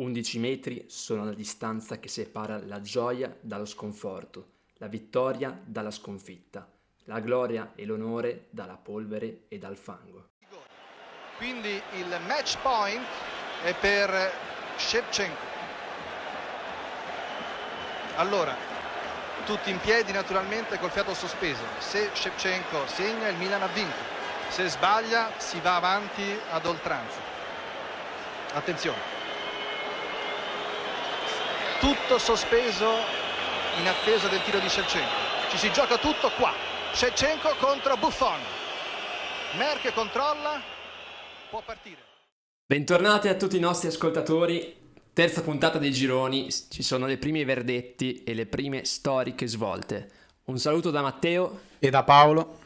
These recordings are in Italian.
11 metri sono la distanza che separa la gioia dallo sconforto, la vittoria dalla sconfitta, la gloria e l'onore dalla polvere e dal fango. Quindi il match point è per Shevchenko. Allora, tutti in piedi naturalmente col fiato sospeso. Se Shevchenko segna il Milan ha vinto. Se sbaglia si va avanti ad oltranza. Attenzione. Tutto sospeso in attesa del tiro di Shevchenko. Ci si gioca tutto qua. Shevchenko contro Buffon. Merck controlla. Può partire. Bentornati a tutti i nostri ascoltatori. Terza puntata dei gironi, ci sono le prime verdetti e le prime storiche svolte. Un saluto da Matteo e da Paolo.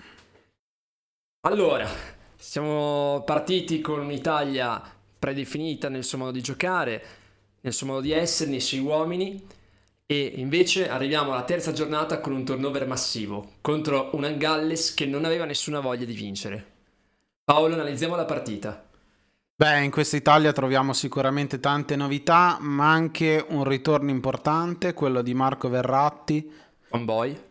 Allora, siamo partiti con un'Italia predefinita nel suo modo di giocare, nel suo modo di essere, nei suoi uomini e invece arriviamo alla terza giornata con un turnover massivo contro un Angalles che non aveva nessuna voglia di vincere. Paolo, analizziamo la partita. Beh, in questa Italia troviamo sicuramente tante novità, ma anche un ritorno importante, quello di Marco Verratti. Fanboy.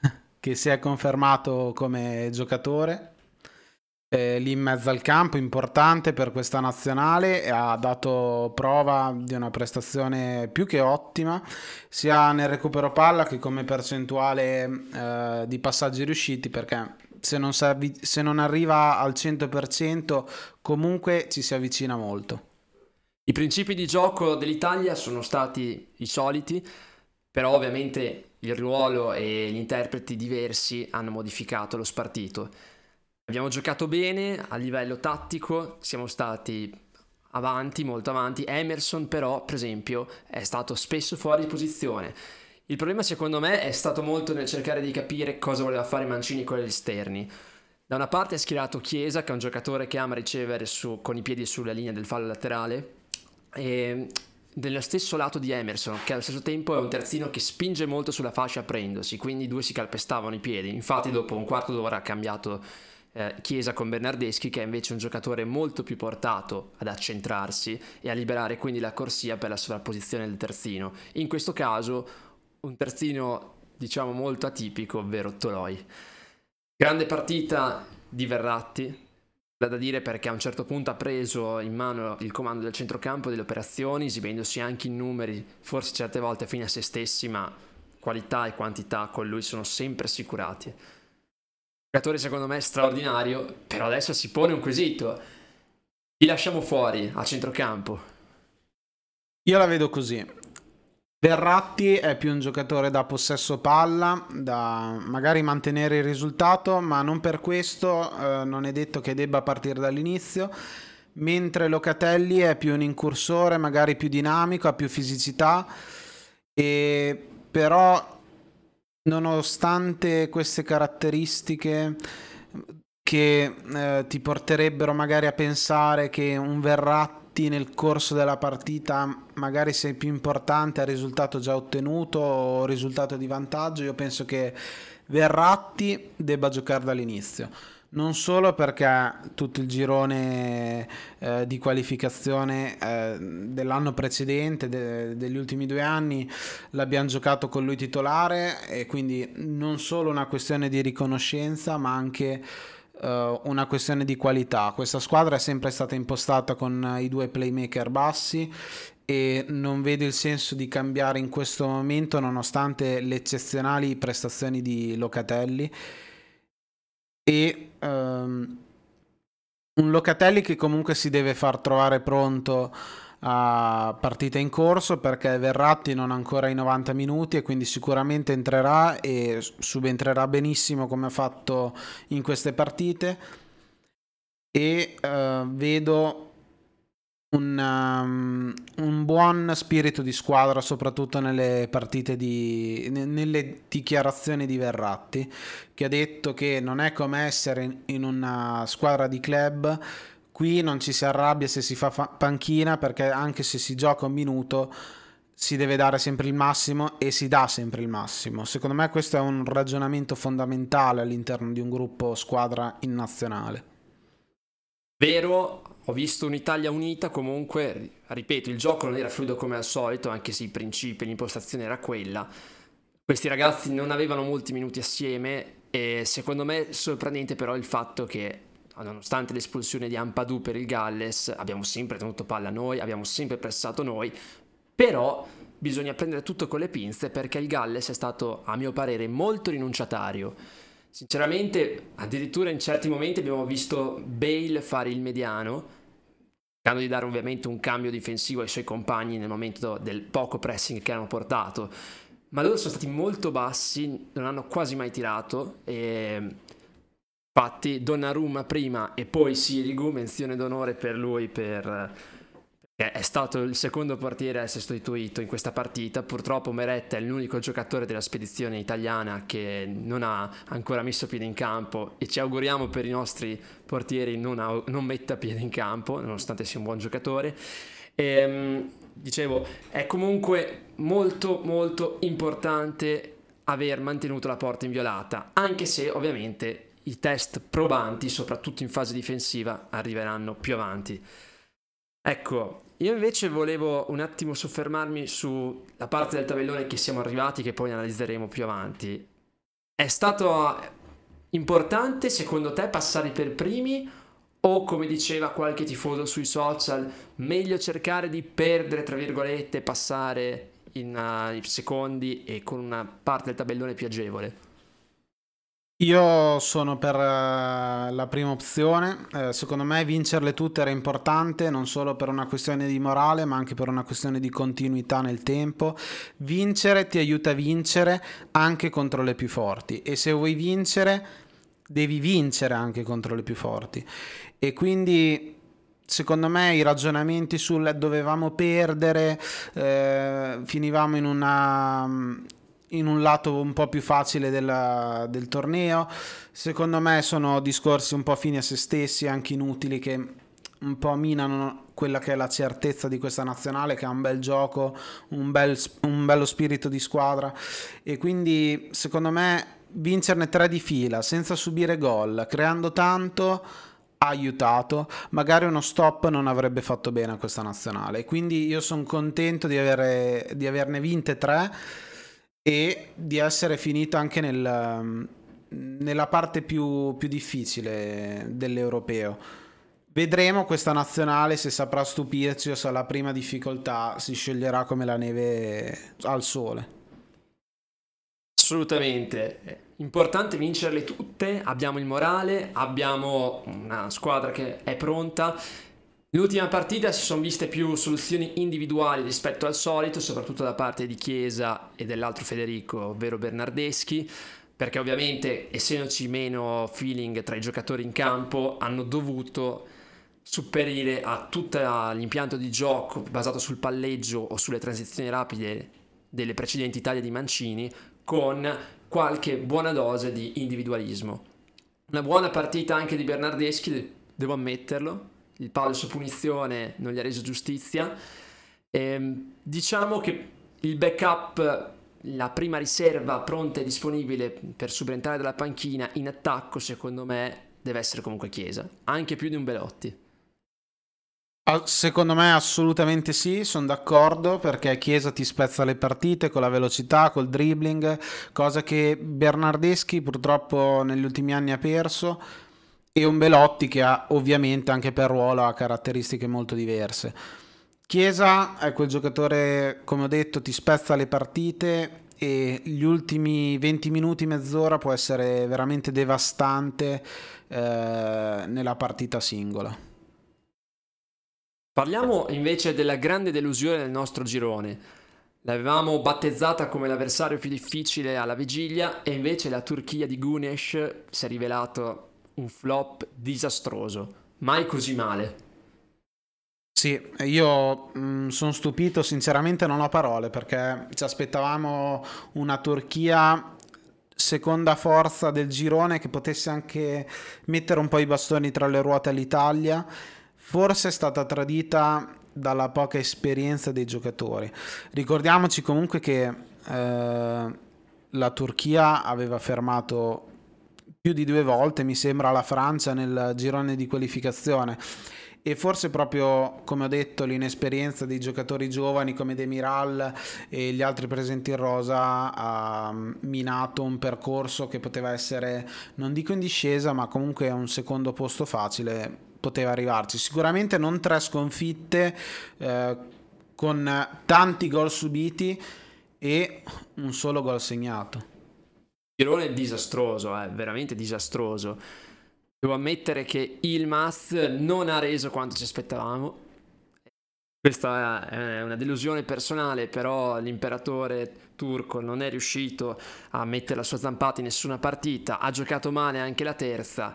Che si è confermato come giocatore. Eh, lì in mezzo al campo, importante per questa nazionale, ha dato prova di una prestazione più che ottima, sia nel recupero palla che come percentuale eh, di passaggi riusciti, perché se non, se non arriva al 100% comunque ci si avvicina molto. I principi di gioco dell'Italia sono stati i soliti, però ovviamente il ruolo e gli interpreti diversi hanno modificato lo spartito. Abbiamo giocato bene a livello tattico, siamo stati avanti, molto avanti. Emerson però, per esempio, è stato spesso fuori posizione il problema secondo me è stato molto nel cercare di capire cosa voleva fare Mancini con gli esterni. Da una parte ha schierato Chiesa, che è un giocatore che ama ricevere su, con i piedi sulla linea del fallo laterale, e dello stesso lato di Emerson, che allo stesso tempo è un terzino che spinge molto sulla fascia aprendosi, quindi i due si calpestavano i piedi. Infatti dopo un quarto d'ora ha cambiato eh, Chiesa con Bernardeschi, che è invece un giocatore molto più portato ad accentrarsi e a liberare quindi la corsia per la sovrapposizione del terzino. In questo caso un terzino diciamo molto atipico, ovvero Toloi. Grande partita di Verratti, da dire perché a un certo punto ha preso in mano il comando del centrocampo delle operazioni, esibendosi anche in numeri, forse certe volte fine a se stessi, ma qualità e quantità con lui sono sempre assicurati. Giocatore secondo me straordinario, però adesso si pone un quesito. Chi lasciamo fuori a centrocampo? Io la vedo così. Verratti è più un giocatore da possesso palla, da magari mantenere il risultato, ma non per questo eh, non è detto che debba partire dall'inizio, mentre Locatelli è più un incursore, magari più dinamico, ha più fisicità, e però nonostante queste caratteristiche che eh, ti porterebbero magari a pensare che un Verratti nel corso della partita magari sei più importante al risultato già ottenuto o risultato di vantaggio, io penso che Verratti debba giocare dall'inizio. Non solo perché tutto il girone eh, di qualificazione eh, dell'anno precedente, de- degli ultimi due anni, l'abbiamo giocato con lui titolare e quindi non solo una questione di riconoscenza, ma anche uh, una questione di qualità. Questa squadra è sempre stata impostata con i due playmaker bassi e non vedo il senso di cambiare in questo momento nonostante le eccezionali prestazioni di Locatelli e um, un Locatelli che comunque si deve far trovare pronto a partita in corso perché Verratti non ha ancora i 90 minuti e quindi sicuramente entrerà e subentrerà benissimo come ha fatto in queste partite. E uh, vedo un, um, un, buon spirito di squadra soprattutto nelle partite di nelle dichiarazioni di Verratti che ha detto che non è come essere in, una squadra di club Qui non ci si arrabbia se si fa panchina perché anche se si gioca un minuto si deve dare sempre il massimo e si dà sempre il massimo. Secondo me questo è un ragionamento fondamentale all'interno di un gruppo squadra in nazionale. Vero, ho visto un'Italia unita comunque, ripeto, il gioco non era fluido come al solito, anche se i principi, l'impostazione era quella. Questi ragazzi non avevano molti minuti assieme e secondo me è sorprendente però il fatto che nonostante l'espulsione di Ampadu per il Galles abbiamo sempre tenuto palla noi, abbiamo sempre pressato noi, però bisogna prendere tutto con le pinze perché il Galles è stato a mio parere molto rinunciatario Sinceramente, addirittura in certi momenti abbiamo visto Bale fare il mediano, cercando di dare ovviamente un cambio difensivo ai suoi compagni nel momento del poco pressing che hanno portato. Ma loro sono stati molto bassi, non hanno quasi mai tirato. E infatti, Donnarumma prima e poi Sirigu, menzione d'onore per lui per è stato il secondo portiere a essere sostituito in questa partita. Purtroppo Meretta è l'unico giocatore della spedizione italiana che non ha ancora messo piede in campo e ci auguriamo per i nostri portieri non, ha, non metta piede in campo, nonostante sia un buon giocatore. E, ehm, dicevo, è comunque molto molto importante aver mantenuto la porta inviolata, anche se ovviamente i test probanti, soprattutto in fase difensiva, arriveranno più avanti. Ecco, io invece volevo un attimo soffermarmi sulla parte del tabellone che siamo arrivati, che poi analizzeremo più avanti. È stato importante secondo te passare per primi o come diceva qualche tifoso sui social, meglio cercare di perdere, tra virgolette, passare in uh, secondi e con una parte del tabellone più agevole? Io sono per eh, la prima opzione, eh, secondo me vincerle tutte era importante non solo per una questione di morale ma anche per una questione di continuità nel tempo. Vincere ti aiuta a vincere anche contro le più forti. E se vuoi vincere devi vincere anche contro le più forti. E quindi secondo me i ragionamenti sul dovevamo perdere, eh, finivamo in una in un lato un po' più facile della, del torneo. Secondo me sono discorsi un po' fini a se stessi, anche inutili, che un po' minano quella che è la certezza di questa nazionale, che ha un bel gioco, un, bel, un bello spirito di squadra. E quindi secondo me vincerne tre di fila senza subire gol, creando tanto aiutato, magari uno stop non avrebbe fatto bene a questa nazionale. Quindi io sono contento di, avere, di averne vinte tre e di essere finito anche nel, nella parte più, più difficile dell'europeo. Vedremo questa nazionale se saprà stupirci o se alla prima difficoltà si scioglierà come la neve al sole. Assolutamente, importante vincerle tutte, abbiamo il morale, abbiamo una squadra che è pronta L'ultima partita si sono viste più soluzioni individuali rispetto al solito, soprattutto da parte di Chiesa e dell'altro Federico, ovvero Bernardeschi, perché ovviamente essendoci meno feeling tra i giocatori in campo hanno dovuto superire a tutto l'impianto di gioco basato sul palleggio o sulle transizioni rapide delle precedenti Italie di Mancini con qualche buona dose di individualismo. Una buona partita anche di Bernardeschi, devo ammetterlo, il palo su punizione non gli ha reso giustizia. E, ehm, diciamo che il backup, la prima riserva pronta e disponibile per subentrare dalla panchina in attacco, secondo me, deve essere comunque Chiesa, anche più di un Belotti. Secondo me assolutamente sì, sono d'accordo perché Chiesa ti spezza le partite con la velocità, col dribbling, cosa che Bernardeschi purtroppo negli ultimi anni ha perso e un Belotti che ha ovviamente anche per ruolo ha caratteristiche molto diverse. Chiesa è quel giocatore, come ho detto, ti spezza le partite e gli ultimi 20 minuti, mezz'ora può essere veramente devastante eh, nella partita singola. Parliamo invece della grande delusione del nostro girone. L'avevamo battezzata come l'avversario più difficile alla vigilia e invece la Turchia di Gunesh si è rivelato un flop disastroso, mai così male. Sì, io mm, sono stupito, sinceramente non ho parole perché ci aspettavamo una Turchia seconda forza del girone che potesse anche mettere un po' i bastoni tra le ruote all'Italia. Forse è stata tradita dalla poca esperienza dei giocatori. Ricordiamoci comunque che eh, la Turchia aveva fermato più di due volte, mi sembra, la Francia nel girone di qualificazione. E forse proprio come ho detto l'inesperienza dei giocatori giovani come Demiral e gli altri presenti in rosa ha minato un percorso che poteva essere non dico in discesa ma comunque un secondo posto facile poteva arrivarci. Sicuramente non tre sconfitte eh, con tanti gol subiti e un solo gol segnato girone disastroso, eh, veramente disastroso. Devo ammettere che il Mast non ha reso quanto ci aspettavamo. Questa è una delusione personale, però l'imperatore turco non è riuscito a mettere la sua zampata in nessuna partita, ha giocato male anche la terza.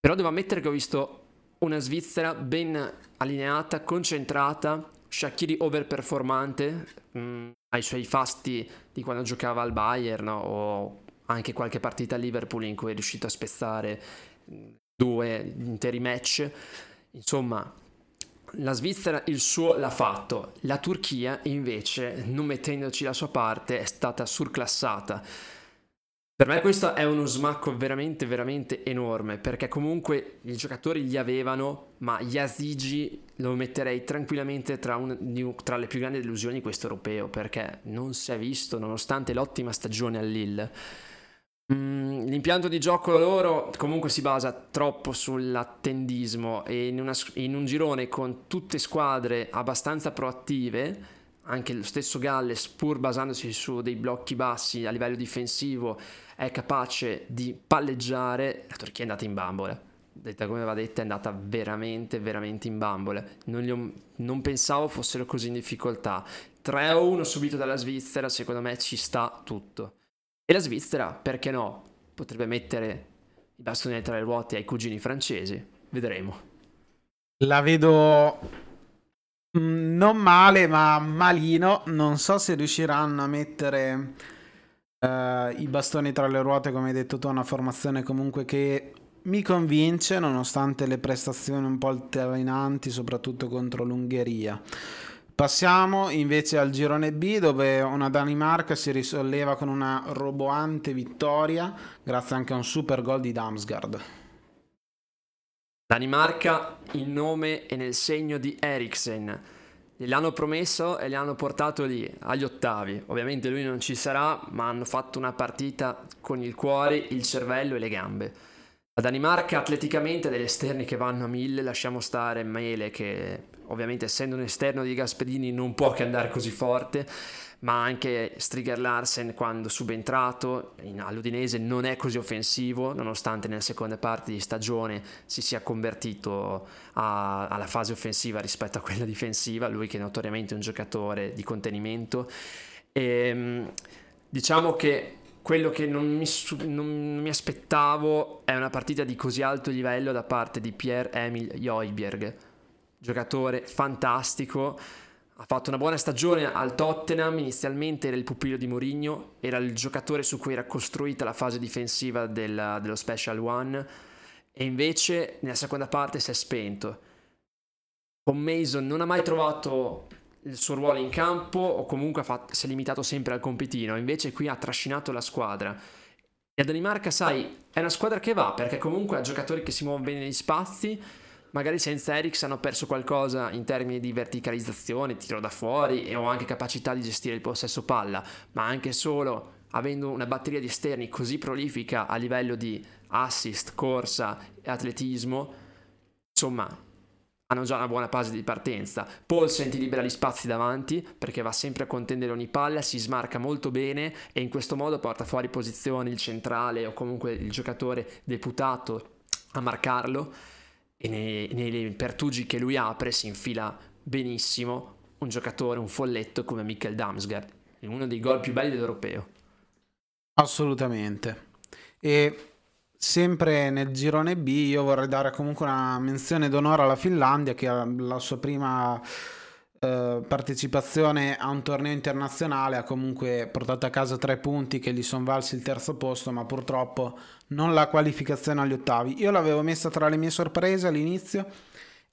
Però devo ammettere che ho visto una Svizzera ben allineata, concentrata, Shakiri overperformante, mh, mm, ai suoi fasti di quando giocava al Bayern no? o anche qualche partita a Liverpool in cui è riuscito a spezzare due interi match. Insomma, la Svizzera il suo l'ha fatto, la Turchia invece, non mettendoci la sua parte, è stata surclassata. Per me questo è uno smacco veramente, veramente enorme, perché comunque i giocatori li avevano, ma Yazigi lo metterei tranquillamente tra, un, tra le più grandi delusioni di questo europeo, perché non si è visto, nonostante l'ottima stagione al Lille. Mm, l'impianto di gioco loro comunque si basa troppo sull'attendismo e in, una, in, un girone con tutte squadre abbastanza proattive, anche lo stesso Galles pur basandosi su dei blocchi bassi a livello difensivo è capace di palleggiare, la Turchia è andata in bambole. Detta come va detta è andata veramente veramente in bambole. Non, ho, non pensavo fossero così in difficoltà. 3-1 subito dalla Svizzera, secondo me ci sta tutto. E la Svizzera, perché no, potrebbe mettere i bastoni tra le ruote ai cugini francesi. Vedremo. La vedo non male, ma malino. Non so se riusciranno a mettere uh, i bastoni tra le ruote, come hai detto tu, una formazione comunque che mi convince, nonostante le prestazioni un po' altalenanti, soprattutto contro l'Ungheria. Passiamo invece al girone B dove una Danimarca si risolleva con una roboante vittoria grazie anche a un super gol di Damsgaard. Danimarca in nome e nel segno di Eriksen. Gliel'hanno promesso e li hanno portato lì agli ottavi. Ovviamente lui non ci sarà, ma hanno fatto una partita con il cuore, il cervello e le gambe. La Danimarca atleticamente ha degli esterni che vanno a mille, lasciamo stare Mele che ovviamente essendo un esterno di Gasperini non può che andare così forte, ma anche Striger Larsen quando subentrato in, all'Udinese non è così offensivo, nonostante nella seconda parte di stagione si sia convertito a, alla fase offensiva rispetto a quella difensiva, lui che è notoriamente un giocatore di contenimento. E, ehm, diciamo che quello che non mi, non mi, aspettavo è una partita di così alto livello da parte di Pierre-Emil Joiberg giocatore fantastico. Ha fatto una buona stagione al Tottenham, inizialmente era il pupillo di Mourinho, era il giocatore su cui era costruita la fase difensiva del, dello Special One e invece nella seconda parte si è spento. Con Mason non ha mai trovato il suo ruolo in campo o comunque fatto, si è limitato sempre al compitino, invece qui ha trascinato la squadra. E la Danimarca, sai, è una squadra che va perché comunque ha giocatori che si muovono bene negli spazi magari senza Eriks hanno perso qualcosa in termini di verticalizzazione, tiro da fuori e ho anche capacità di gestire il possesso palla, ma anche solo avendo una batteria di esterni così prolifica a livello di assist, corsa e atletismo, insomma, hanno già una buona fase di partenza. Paulsen ti libera gli spazi davanti perché va sempre a contendere ogni palla, si smarca molto bene e in questo modo porta fuori posizione il centrale o comunque il giocatore deputato a marcarlo e nei, nei pertugi che lui apre si infila benissimo un giocatore, un folletto come Mikkel Damsgaard, uno dei gol più belli dell'europeo. Assolutamente. E sempre nel girone B io vorrei dare comunque una menzione d'onore alla Finlandia che ha la sua prima eh, partecipazione a un torneo internazionale ha comunque portato a casa tre punti che gli sono valsi il terzo posto, ma purtroppo non la qualificazione agli ottavi. Io l'avevo messa tra le mie sorprese all'inizio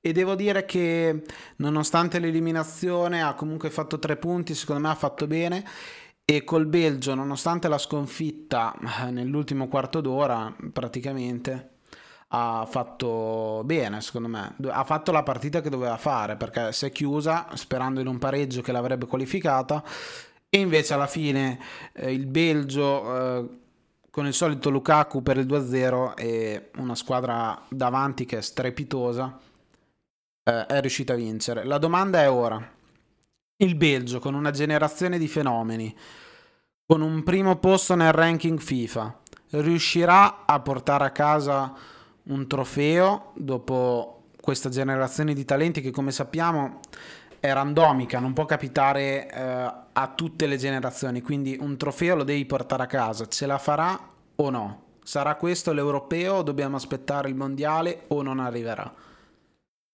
e devo dire che nonostante l'eliminazione ha comunque fatto tre punti, secondo me ha fatto bene e col Belgio, nonostante la sconfitta eh, nell'ultimo quarto d'ora praticamente, ha fatto bene, secondo me. Ha fatto la partita che doveva fare perché si è chiusa sperando in un pareggio che l'avrebbe qualificata e invece alla fine eh, il Belgio eh, con il solito Lukaku per il 2-0 e una squadra davanti che è strepitosa eh, è riuscita a vincere. La domanda è ora. Il Belgio con una generazione di fenomeni, con un primo posto nel ranking FIFA, riuscirà a portare a casa un trofeo dopo questa generazione di talenti che come sappiamo è randomica, non può capitare eh, a tutte le generazioni, quindi un trofeo lo devi portare a casa, ce la farà o no? Sarà questo l'europeo o dobbiamo aspettare il mondiale o non arriverà?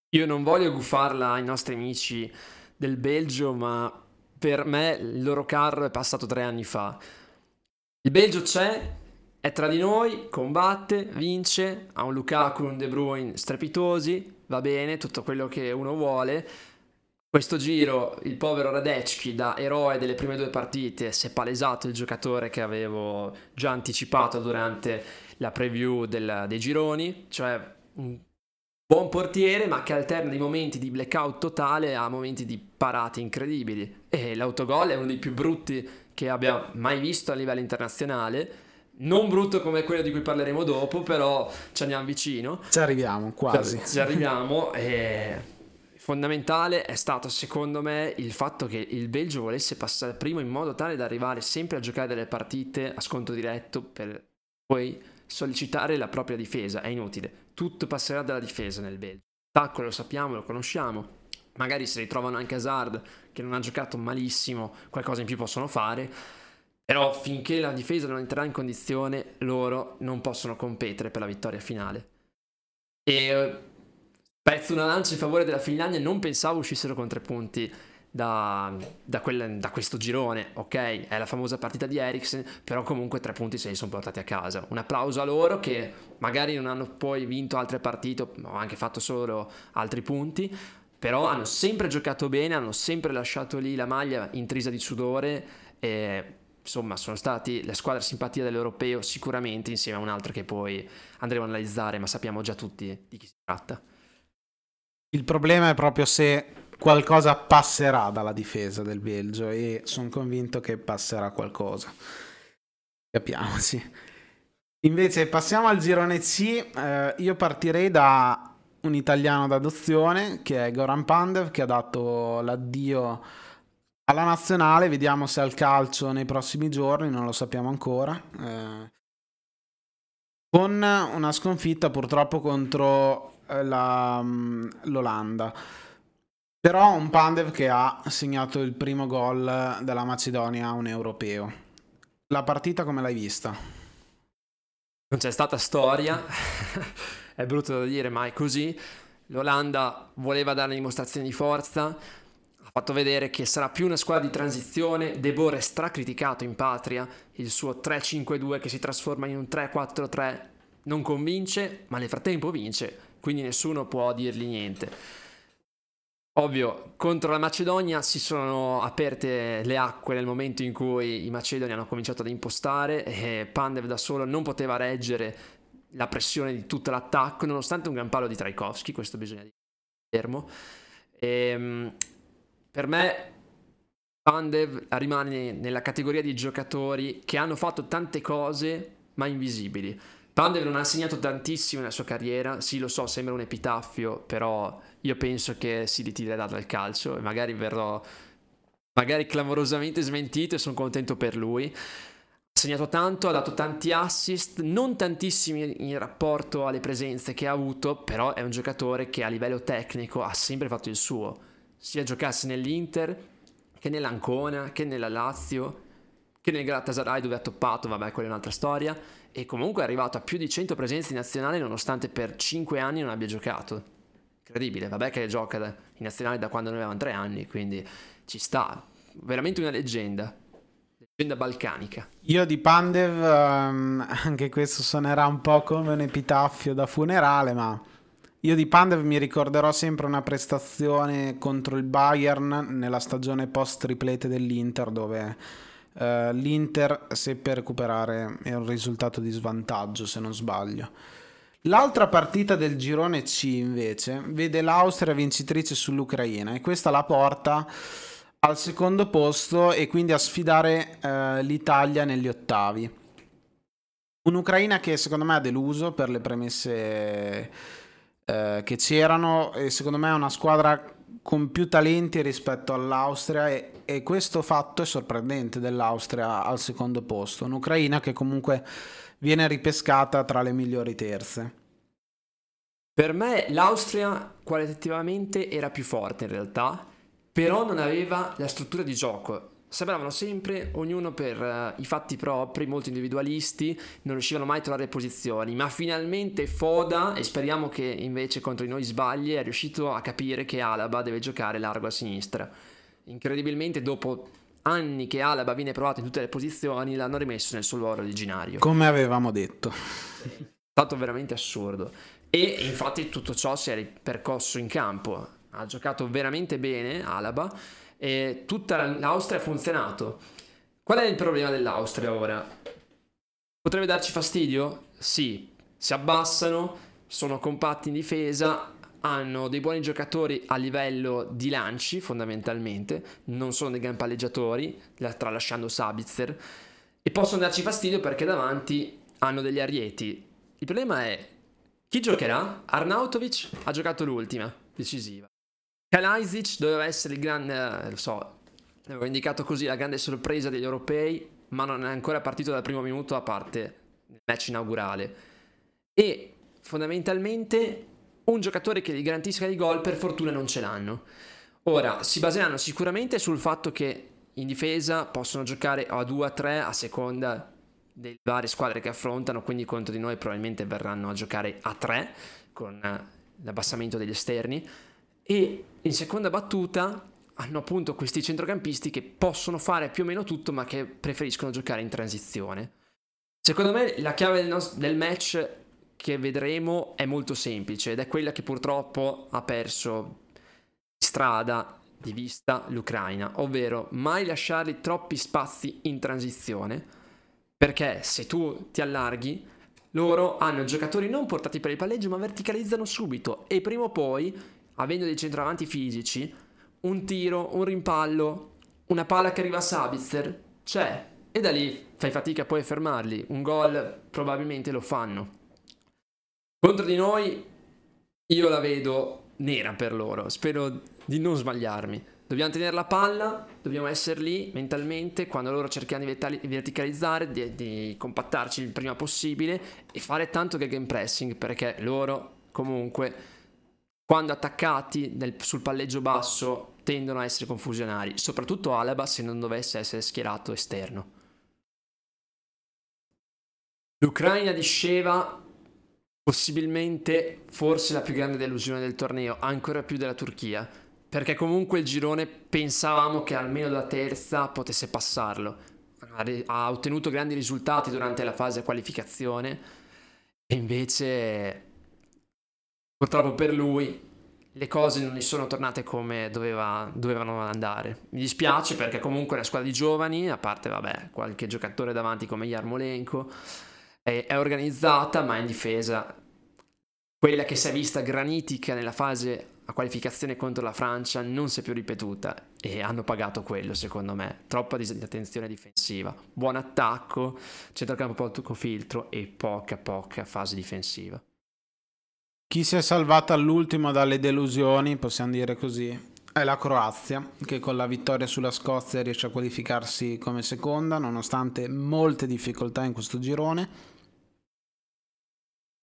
Io non voglio guffarla ai nostri amici del Belgio, ma per me il loro carro è passato tre anni fa. Il Belgio c'è, è tra di noi, combatte, vince, ha un Lukaku e un De Bruyne strepitosi, va bene, tutto quello che uno vuole. Questo giro il povero Radecki da eroe delle prime due partite si è palesato il giocatore che avevo già anticipato durante la preview del, dei gironi, cioè un buon portiere ma che alterna i momenti di blackout totale a momenti di parate incredibili e l'autogol è uno dei più brutti che abbia mai visto a livello internazionale non brutto come quello di cui parleremo dopo, però ci andiamo vicino. Ci arriviamo, quasi. Ci, ci arriviamo e fondamentale è stato secondo me il fatto che il Belgio volesse passare primo in modo tale da arrivare sempre a giocare delle partite a sconto diretto per poi sollecitare la propria difesa. È inutile, tutto passerà dalla difesa nel Belgio. Tacco lo sappiamo, lo conosciamo. Magari se ritrovano anche Hazard che non ha giocato malissimo, qualcosa in più possono fare però finché la difesa non entrerà in condizione, loro non possono competere per la vittoria finale. E eh, pezzo una lancia in favore della Finlandia, non pensavo uscissero con tre punti da, da, quel, da, questo girone, ok? È la famosa partita di Eriksen, però comunque tre punti se li sono portati a casa. Un applauso a loro che magari non hanno poi vinto altre partite, o anche fatto solo altri punti, però hanno sempre giocato bene, hanno sempre lasciato lì la maglia intrisa di sudore e insomma sono stati la squadra simpatia dell'europeo sicuramente insieme a un'altra che poi andremo a analizzare ma sappiamo già tutti di chi si tratta. Il problema è proprio se qualcosa passerà dalla difesa del Belgio e sono convinto che passerà qualcosa. Capiamoci invece passiamo al girone C. Eh, io partirei da un italiano d'adozione che è Goran Pandev che ha dato l'addio alla nazionale, vediamo se al calcio nei prossimi giorni, non lo sappiamo ancora. Eh, con una sconfitta purtroppo contro eh, la, mm, l'Olanda. Però un Pandev che ha segnato il primo gol della Macedonia a un europeo. La partita come l'hai vista? Non c'è stata storia, è brutto da dire, ma è così. L'Olanda voleva dare una dimostrazione di forza, fatto vedere che sarà più una squadra di transizione. De Boer è stracriticato in patria, il suo 3-5-2 che si trasforma in un 3-4-3 non convince, ma nel frattempo vince, quindi nessuno può dirgli niente. Ovvio, contro la Macedonia si sono aperte le acque nel momento in cui i macedoni hanno cominciato ad impostare e Pandev da solo non poteva reggere la pressione di tutto l'attacco, nonostante un gran palo di Trajkovski, questo bisogna dire fermo. Ehm, per me Pandev rimane nella categoria di giocatori che hanno fatto tante cose ma invisibili. Pandev non ha segnato tantissimo nella sua carriera, sì lo so, sembra un epitaffio, però io penso che si ritirerà dal calcio e magari verrò magari clamorosamente smentito e sono contento per lui. Ha segnato tanto, ha dato tanti assist, non tantissimi in rapporto alle presenze che ha avuto, però è un giocatore che a livello tecnico ha sempre fatto il suo sia giocasse nell'Inter che nell'Ancona, che nella Lazio, che nel Galatasaray dove ha toppato, vabbè quella è un'altra storia, e comunque è arrivato a più di 100 presenze in nazionale nonostante per 5 anni non abbia giocato. Incredibile, vabbè che gioca in nazionale da quando noi avevamo 3 anni, quindi ci sta, veramente una leggenda. Leggenda balcanica. Io di Pandev, um, anche questo suonerà un po' come un epitaffio da funerale, ma io di Pandev mi ricorderò sempre una prestazione contro il Bayern nella stagione post triplete dell'Inter dove uh, l'Inter seppe recuperare un risultato di svantaggio se non sbaglio. L'altra partita del girone C invece vede l'Austria vincitrice sull'Ucraina e questa la porta al secondo posto e quindi a sfidare eh, l'Italia negli ottavi. Un'Ucraina che secondo me ha deluso per le premesse eh, che c'erano e secondo me è una squadra con più talenti rispetto all'Austria e, e questo fatto è sorprendente dell'Austria al secondo posto. Un'Ucraina che comunque viene ripescata tra le migliori terze. Per me l'Austria qualitativamente era più forte in realtà, però non aveva la struttura di gioco. Sembravano sempre, ognuno per uh, i fatti propri, molto individualisti, non riuscivano mai a trovare posizioni, ma finalmente Foda, e speriamo che invece contro di noi sbagli, è riuscito a capire che Alaba deve giocare largo a sinistra. Incredibilmente dopo anni che Alaba viene provato in tutte le posizioni, l'hanno rimesso nel suo ruolo originario. Come avevamo detto. È stato veramente assurdo. E infatti tutto ciò si è ripercosso in campo. Ha giocato veramente bene Alaba e tutta l'Austria ha funzionato. Qual è il problema dell'Austria ora? Potrebbe darci fastidio? Sì, si abbassano, sono compatti in difesa, hanno dei buoni giocatori a livello di lanci fondamentalmente, non sono dei gran palleggiatori, tralasciando Sabitzer, e possono darci fastidio perché davanti hanno degli arieti. Il problema è chi giocherà? Arnautovic ha giocato l'ultima, decisiva. Kalajdzic doveva essere il grande, eh, lo so, l'avevo indicato così, la grande sorpresa degli europei, ma non è ancora partito dal primo minuto a parte il match inaugurale. E fondamentalmente un giocatore che gli garantisca i gol per fortuna non ce l'hanno. Ora, si baseranno sicuramente sul fatto che in difesa possono giocare a 2 a 3 a seconda delle varie squadre che affrontano, quindi contro di noi probabilmente verranno a giocare a 3 con eh, l'abbassamento degli esterni e in seconda battuta hanno appunto questi centrocampisti che possono fare più o meno tutto ma che preferiscono giocare in transizione. Secondo me la chiave del, nostro, del match che vedremo è molto semplice ed è quella che purtroppo ha perso strada di vista l'Ucraina, ovvero mai lasciare troppi spazi in transizione, perché se tu ti allarghi, loro hanno giocatori non portati per il palleggio ma verticalizzano subito e prima o poi, avendo dei centravanti fisici, un tiro, un rimpallo, una palla che arriva a Sabitzer, c'è e da lì fai fatica poi a fermarli, un gol probabilmente lo fanno. Contro di noi io la vedo nera per loro, spero di non sbagliarmi. Dobbiamo tenere la palla, dobbiamo essere lì mentalmente quando loro cercano di verticalizzare, di, di compattarci il prima possibile e fare tanto che game pressing perché loro comunque quando attaccati nel, sul palleggio basso tendono a essere confusionari, soprattutto Alaba se non dovesse essere schierato esterno. L'Ucraina disceva possibilmente forse la più grande delusione del torneo, ancora più della Turchia, perché comunque il girone pensavamo che almeno la terza potesse passarlo. Ha ottenuto grandi risultati durante la fase qualificazione e invece purtroppo per lui le cose non gli sono tornate come doveva, dovevano andare. Mi dispiace perché comunque una squadra di giovani, a parte vabbè, qualche giocatore davanti come Yarmolenko è, è organizzata ma in difesa. Quella che si è vista granitica nella fase a qualificazione contro la Francia non si è più ripetuta e hanno pagato quello secondo me. Troppa disattenzione difensiva, buon attacco, centrocampo poco filtro e poca poca fase difensiva. Chi si è salvato all'ultimo dalle delusioni, possiamo dire così, è la Croazia, che con la vittoria sulla Scozia riesce a qualificarsi come seconda, nonostante molte difficoltà in questo girone.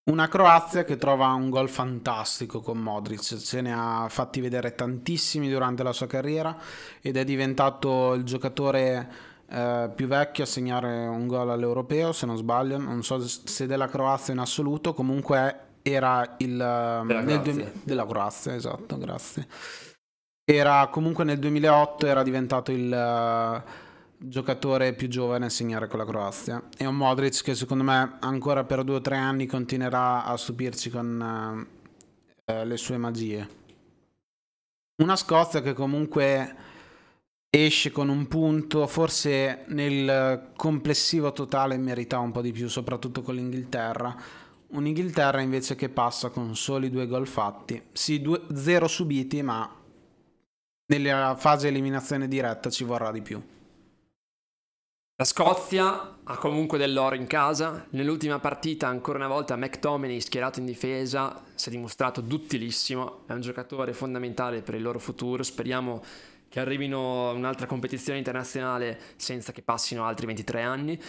Una Croazia che trova un gol fantastico con Modric, se ne ha fatti vedere tantissimi durante la sua carriera ed è diventato il giocatore eh, più vecchio a segnare un gol all'europeo, se non sbaglio, non so se della Croazia in assoluto, comunque era il... Della Croazia. Du- della Croazia, esatto, grazie. Era comunque nel 2008 era diventato il... Uh, giocatore più giovane a segnare con la Croazia. E un Modric che secondo me ancora per due o tre anni continuerà a stupirci con uh, le sue magie. Una Scozia che comunque esce con un punto, forse nel complessivo totale merita un po' di più, soprattutto con l'Inghilterra. Un Inghilterra invece che passa con soli due gol fatti, sì, due, zero subiti, ma nella fase eliminazione diretta ci vorrà di più. La Scozia ha comunque dell'oro in casa. Nell'ultima partita, ancora una volta, McTominay, schierato in difesa, si è dimostrato duttilissimo. È un giocatore fondamentale per il loro futuro. Speriamo che arrivino a un'altra competizione internazionale senza che passino altri 23 anni.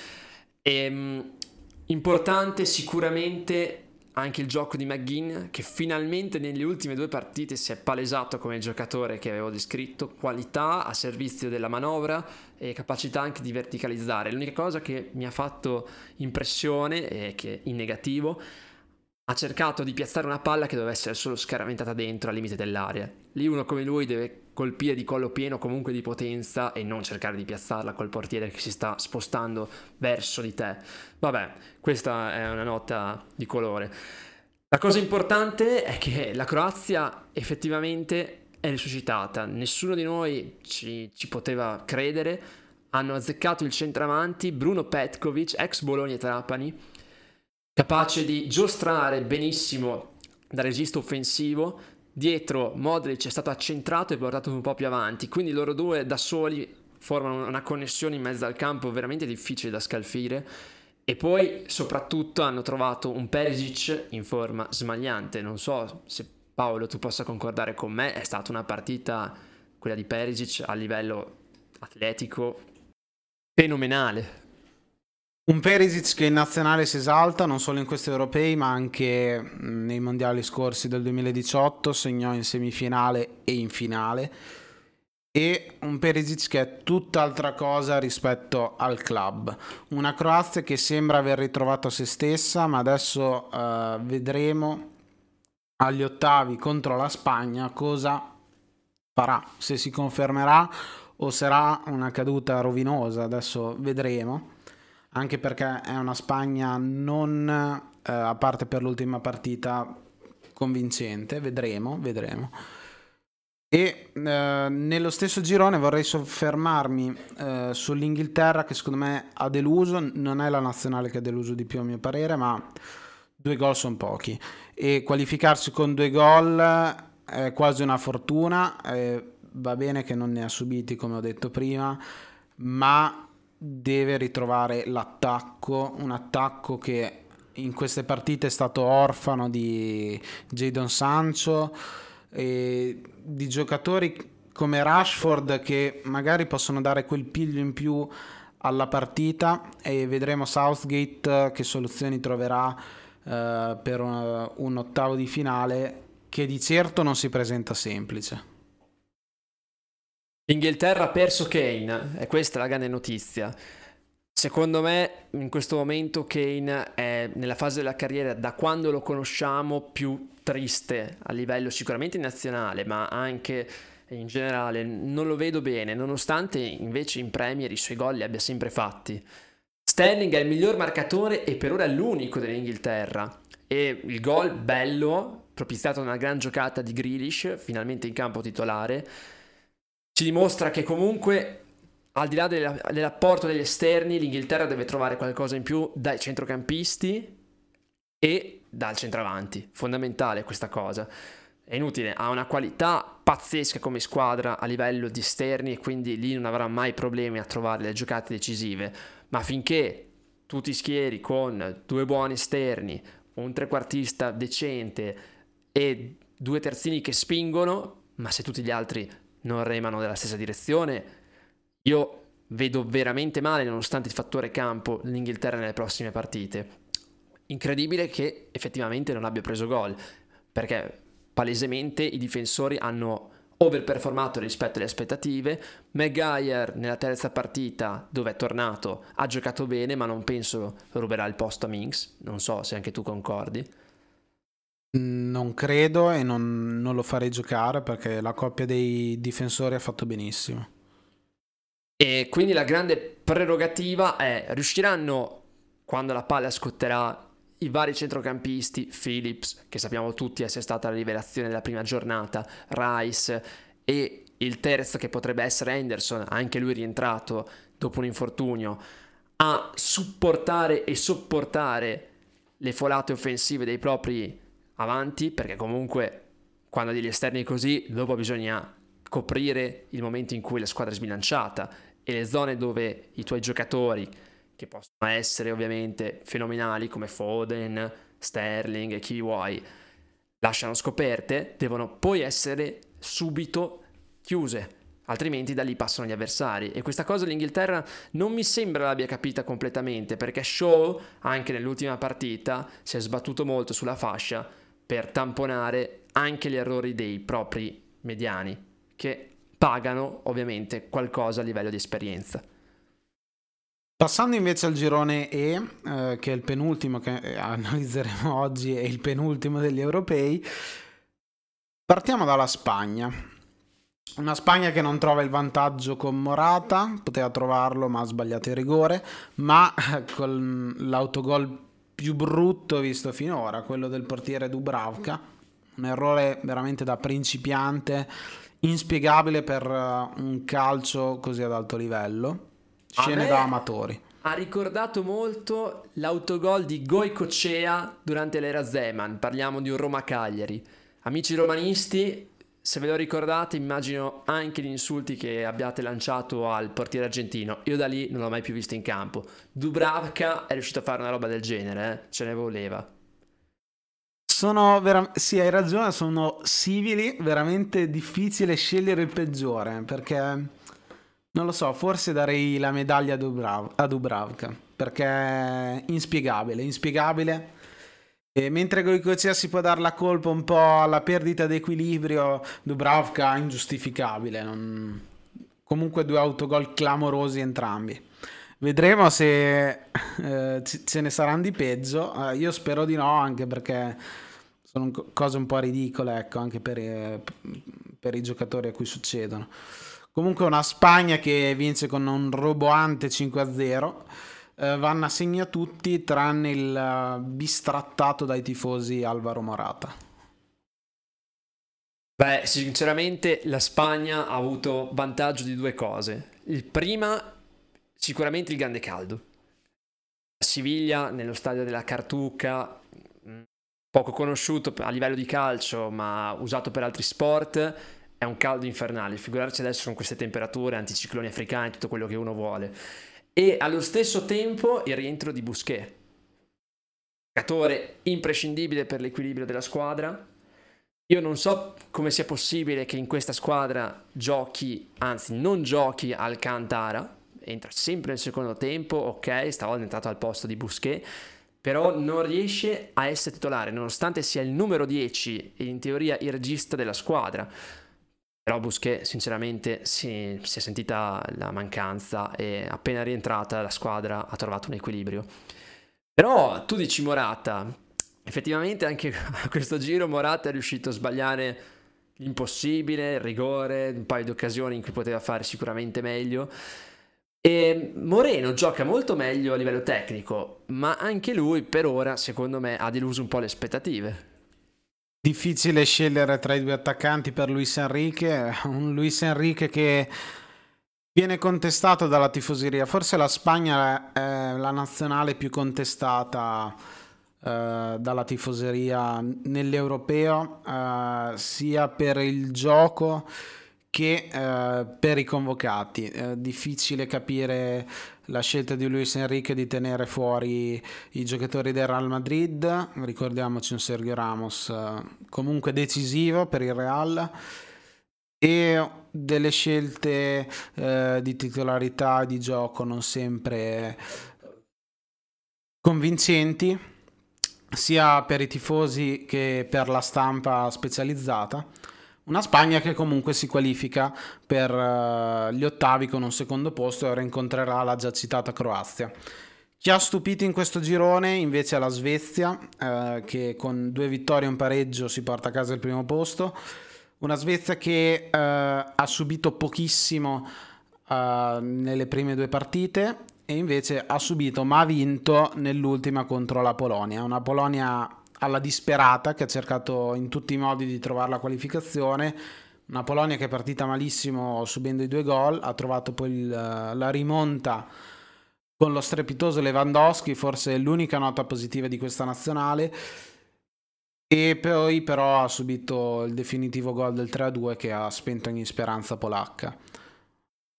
E, ehm, importante sicuramente anche il gioco di McGinn che finalmente nelle ultime due partite si è palesato come il giocatore che avevo descritto, qualità a servizio della manovra e capacità anche di verticalizzare. L'unica cosa che mi ha fatto impressione è che in negativo ha cercato di piazzare una palla che doveva essere solo scaramentata dentro al limite dell'area. Lì uno come lui deve colpire di collo pieno comunque di potenza e non cercare di piazzarla col portiere che si sta spostando verso di te. Vabbè, questa è una nota di colore. La cosa importante è che la Croazia effettivamente è risuscitata. Nessuno di noi ci, ci poteva credere. Hanno azzeccato il centravanti Bruno Petkovic, ex Bologna e Trapani, capace di giostrare benissimo dal registro offensivo. Dietro Modric è stato accentrato e portato un po' più avanti, quindi loro due da soli formano una connessione in mezzo al campo veramente difficile da scalfire. E poi soprattutto hanno trovato un Perisic in forma smagliante. Non so se Paolo tu possa concordare con me, è stata una partita, quella di Perisic, a livello atletico fenomenale. Un Perisic che in nazionale si esalta non solo in questi europei ma anche nei mondiali scorsi del 2018, segnò in semifinale e in finale. E un Perisic che è tutt'altra cosa rispetto al club. Una Croazia che sembra aver ritrovato se stessa ma adesso uh, vedremo agli ottavi contro la Spagna cosa farà, se si confermerà o sarà una caduta rovinosa, adesso vedremo anche perché è una Spagna non, eh, a parte per l'ultima partita, convincente, vedremo, vedremo. E eh, nello stesso girone vorrei soffermarmi eh, sull'Inghilterra che secondo me ha deluso, non è la nazionale che ha deluso di più a mio parere, ma due gol sono pochi. E qualificarsi con due gol è quasi una fortuna, va bene che non ne ha subiti come ho detto prima, ma deve ritrovare l'attacco, un attacco che in queste partite è stato orfano di Jadon Sancho e di giocatori come Rashford che magari possono dare quel piglio in più alla partita e vedremo Southgate che soluzioni troverà uh, per un, un ottavo di finale che di certo non si presenta semplice. Inghilterra ha perso Kane, e questa è la grande notizia. Secondo me in questo momento Kane è nella fase della carriera da quando lo conosciamo più triste a livello sicuramente nazionale, ma anche in generale. Non lo vedo bene, nonostante invece in Premier i suoi gol li abbia sempre fatti. Sterling è il miglior marcatore e per ora è l'unico dell'Inghilterra. E il gol bello, propiziato da una gran giocata di Grealish, finalmente in campo titolare, ci dimostra che comunque al di là dell'apporto degli esterni, l'Inghilterra deve trovare qualcosa in più dai centrocampisti e dal centravanti. Fondamentale questa cosa. È inutile, ha una qualità pazzesca come squadra a livello di esterni e quindi lì non avrà mai problemi a trovare le giocate decisive. Ma finché tu ti schieri con due buoni esterni, un trequartista decente e due terzini che spingono, ma se tutti gli altri non remano nella stessa direzione, io vedo veramente male, nonostante il fattore campo, l'Inghilterra nelle prossime partite. Incredibile che effettivamente non abbia preso gol, perché palesemente i difensori hanno overperformato rispetto alle aspettative. Maguire nella terza partita, dove è tornato, ha giocato bene, ma non penso ruberà il posto a Minx. Non so se anche tu concordi. Non credo e non, non, lo farei giocare perché la coppia dei difensori ha fatto benissimo. E quindi la grande prerogativa è riusciranno quando la palla scotterà i vari centrocampisti, Phillips, che sappiamo tutti essere stata la rivelazione della prima giornata, Rice e il terzo che potrebbe essere Henderson, anche lui rientrato dopo un infortunio, a supportare e sopportare le folate offensive dei propri avanti, perché comunque quando degli esterni così, dopo bisogna coprire il momento in cui la squadra è sbilanciata e le zone dove i tuoi giocatori, che possono essere ovviamente fenomenali come Foden, Sterling e chi vuoi, lasciano scoperte, devono poi essere subito chiuse altrimenti da lì passano gli avversari. E questa cosa l'Inghilterra non mi sembra l'abbia capita completamente perché Shaw anche nell'ultima partita si è sbattuto molto sulla fascia per tamponare anche gli errori dei propri mediani che pagano ovviamente qualcosa a livello di esperienza. Passando invece al girone E, eh, che è il penultimo che eh, analizzeremo oggi, e il penultimo degli europei, partiamo dalla Spagna. Una Spagna che non trova il vantaggio con Morata, poteva trovarlo ma ha sbagliato il rigore, ma con l'autogol più brutto visto finora, quello del portiere Dubravka, un errore veramente da principiante, inspiegabile per uh, un calcio così ad alto livello, scene da amatori. Ha ricordato molto l'autogol di Goicocea durante l'era Zeman, parliamo di un Roma-Cagliari. Amici romanisti, se ve lo ricordate, immagino anche gli insulti che abbiate lanciato al portiere argentino. Io da lì non l'ho mai più visto in campo. Dubravka è riuscito a fare una roba del genere, eh? ce ne voleva. Sono veramente, sì, hai ragione, sono simili, veramente difficile scegliere il peggiore, perché non lo so, forse darei la medaglia a, Dubrav- a Dubravka, perché inspiegabile, inspiegabile e mentre Goicoechea si può dare la colpa un po' alla perdita di equilibrio, Dubravka ingiustificabile. Non... Comunque due autogol clamorosi entrambi. Vedremo se eh, ce ne saranno di peggio. Eh, io spero di no, anche perché sono cose un po' ridicole, ecco, anche per, eh, per i giocatori a cui succedono. Comunque una Spagna che vince con un roboante 5-0 eh, vanno a segno tutti tranne il uh, bistrattato dai tifosi Alvaro Morata. Beh, sinceramente la Spagna ha avuto vantaggio di due cose. Il prima, sicuramente il grande caldo. Siviglia, nello stadio della Cartucca, mm, poco conosciuto a livello di calcio, ma usato per altri sport, è un caldo infernale. Figurarci adesso con queste temperature, anticicloni africani, tutto quello che uno vuole e allo stesso tempo il rientro di Busquets, giocatore imprescindibile per l'equilibrio della squadra. Io non so come sia possibile che in questa squadra giochi, anzi non giochi Alcantara, entra sempre nel secondo tempo, ok, stavolta è entrato al posto di Busquets, però non riesce a essere titolare, nonostante sia il numero 10 e in teoria il regista della squadra. Però Busquets sinceramente si, si, è sentita la mancanza e appena rientrata la squadra ha trovato un equilibrio. Però tu dici Morata, effettivamente anche a questo giro Morata è riuscito a sbagliare l'impossibile, il rigore, un paio di occasioni in cui poteva fare sicuramente meglio. E Moreno gioca molto meglio a livello tecnico, ma anche lui per ora secondo me ha deluso un po' le aspettative. Difficile scegliere tra i due attaccanti per Luis Enrique, un Luis Enrique che viene contestato dalla tifoseria. Forse la Spagna è la nazionale più contestata eh, dalla tifoseria nell'europeo, eh, sia per il gioco che eh, per i convocati. È difficile capire la scelta di Luis Enrique di tenere fuori i giocatori del Real Madrid, ricordiamoci un Sergio Ramos eh, comunque decisivo per il Real. E delle scelte eh, di titolarità di gioco non sempre convincenti sia per i tifosi che per la stampa specializzata una Spagna che comunque si qualifica per uh, gli ottavi con un secondo posto e ora incontrerà la già citata Croazia. Chi ha stupito in questo girone invece è la Svezia, uh, che con due vittorie e un pareggio si porta a casa il primo posto. Una Svezia che uh, ha subito pochissimo nelle prime due partite e invece ha subito ma ha vinto nell'ultima contro la Polonia. Una Polonia alla disperata che ha cercato in tutti i modi di trovare la qualificazione. Una Polonia che è partita malissimo subendo i due gol, ha trovato poi il, la rimonta con lo strepitoso Lewandowski, forse l'unica nota positiva di questa nazionale. E poi però ha subito il definitivo gol del 3-2 che ha spento ogni speranza polacca.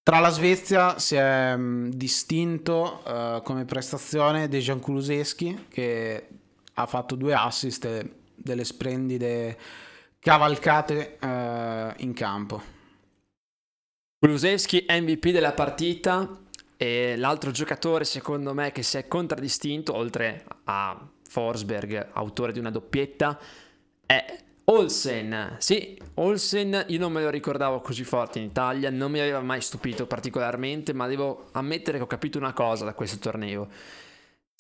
Tra la Svezia si è distinto uh, come prestazione Dejan Kuluseschi che ha fatto due assist delle splendide cavalcate uh, in campo. Kuluseschi MVP della partita e l'altro giocatore secondo me che si è contraddistinto oltre a Forsberg, autore di una doppietta, è Olsen, sì, Olsen io non me lo ricordavo così forte in Italia, non mi aveva mai stupito particolarmente, ma devo ammettere che ho capito una cosa da questo torneo.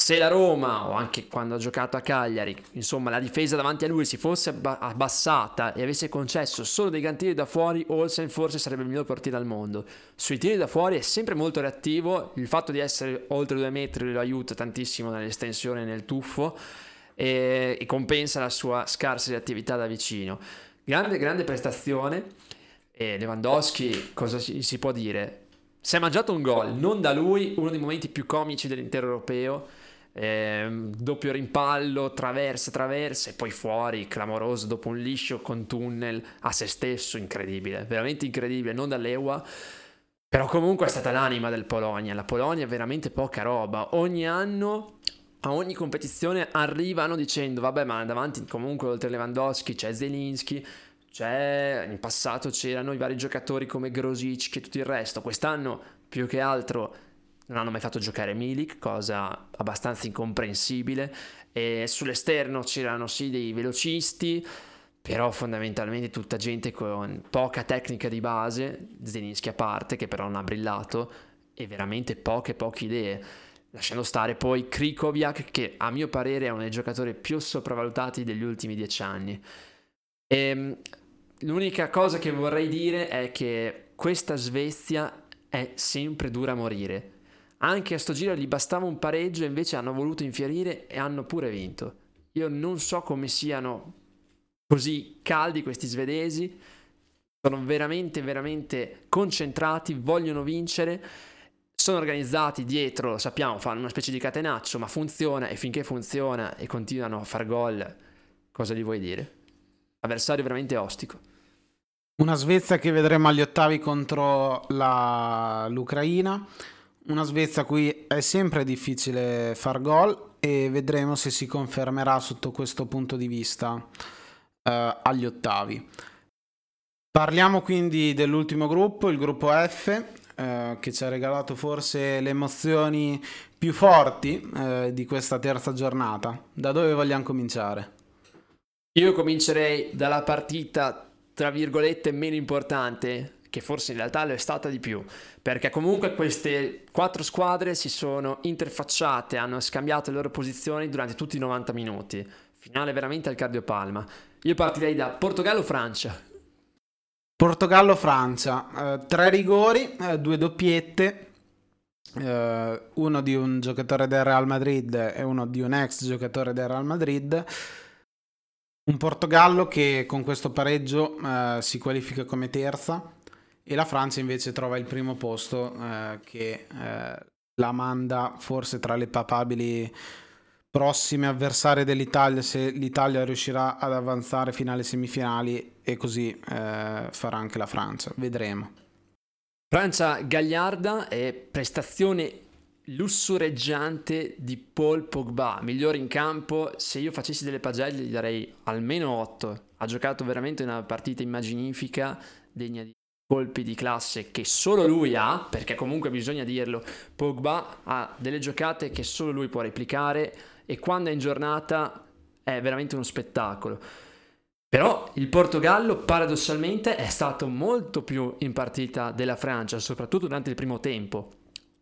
Se la Roma, o anche quando ha giocato a Cagliari, insomma la difesa davanti a lui si fosse abbassata e avesse concesso solo dei gran da fuori, Olsen forse sarebbe il miglior portiere al mondo. Sui tiri da fuori è sempre molto reattivo, il fatto di essere oltre due metri lo aiuta tantissimo nell'estensione e nel tuffo e, e compensa la sua scarsa reattività da vicino. Grande, grande prestazione. E Lewandowski, cosa si può dire? Si è mangiato un gol, non da lui, uno dei momenti più comici dell'intero europeo. Eh, doppio rimpallo, traversa, traversa e poi fuori, clamoroso dopo un liscio con tunnel a se stesso, incredibile, veramente incredibile, non dall'Eua. Però comunque è stata l'anima del Polonia, la Polonia è veramente poca roba, ogni anno a ogni competizione arrivano dicendo vabbè ma davanti comunque oltre Lewandowski c'è Zelinski, c'è, in passato c'erano i vari giocatori come Grosic e tutto il resto, quest'anno più che altro non hanno mai fatto giocare Milik, cosa abbastanza incomprensibile, e sull'esterno c'erano sì dei velocisti, però fondamentalmente tutta gente con poca tecnica di base, Zelinski a parte che però non ha brillato, e veramente poche poche idee. Lasciando stare poi Krikoviak, che a mio parere è uno dei giocatori più sopravvalutati degli ultimi dieci anni. E ehm, l'unica cosa che vorrei dire è che questa Svezia è sempre dura a morire. Anche a sto giro gli bastava un pareggio invece hanno voluto infierire e hanno pure vinto. Io non so come siano così caldi questi svedesi. Sono veramente, veramente concentrati, vogliono vincere sono organizzati dietro, lo sappiamo, fanno una specie di catenaccio, ma funziona e finché funziona e continuano a far gol, cosa gli vuoi dire? Avversario veramente ostico. Una Svezia che vedremo agli ottavi contro la... l'Ucraina, una Svezia a cui è sempre difficile far gol e vedremo se si confermerà sotto questo punto di vista eh, agli ottavi. Parliamo quindi dell'ultimo gruppo, il gruppo F, eh, che ci ha regalato forse le emozioni più forti eh, di questa terza giornata. Da dove vogliamo cominciare? Io comincerei dalla partita, tra virgolette, meno importante, che forse in realtà lo è stata di più, perché comunque queste quattro squadre si sono interfacciate, hanno scambiato le loro posizioni durante tutti i 90 minuti. Finale veramente al cardiopalma. Io partirei da Portogallo-Francia. Portogallo-Francia, eh, tre rigori, eh, due doppiette, eh, uno di un giocatore del Real Madrid e uno di un ex giocatore del Real Madrid. Un Portogallo che con questo pareggio eh, si qualifica come terza e la Francia invece trova il primo posto eh, che eh, la manda forse tra le papabili prossime avversarie dell'Italia se l'Italia riuscirà ad avanzare fino alle semifinali e così eh, farà anche la Francia. Vedremo. Francia gagliarda e prestazione lussureggiante di Paul Pogba, migliore in campo. Se io facessi delle pagelle gli darei almeno 8. Ha giocato veramente una partita immaginifica, degna di colpi di classe che solo lui ha, perché comunque bisogna dirlo, Pogba ha delle giocate che solo lui può replicare e quando è in giornata è veramente uno spettacolo. Però il Portogallo paradossalmente è stato molto più in partita della Francia, soprattutto durante il primo tempo.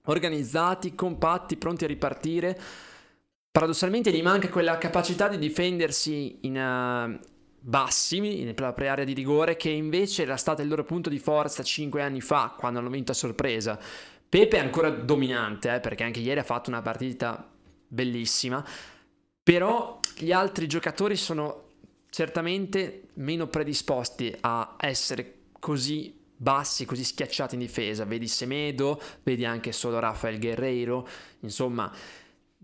Organizzati, compatti, pronti a ripartire. Paradossalmente gli manca quella capacità di difendersi in uh, bassi, nella propria area di rigore, che invece era stata il loro punto di forza 5 anni fa, quando hanno vinto a sorpresa. Pepe è ancora dominante, eh, perché anche ieri ha fatto una partita bellissima, però gli altri giocatori sono certamente meno predisposti a essere così bassi, così schiacciati in difesa. Vedi Semedo, vedi anche solo Rafael Guerreiro, insomma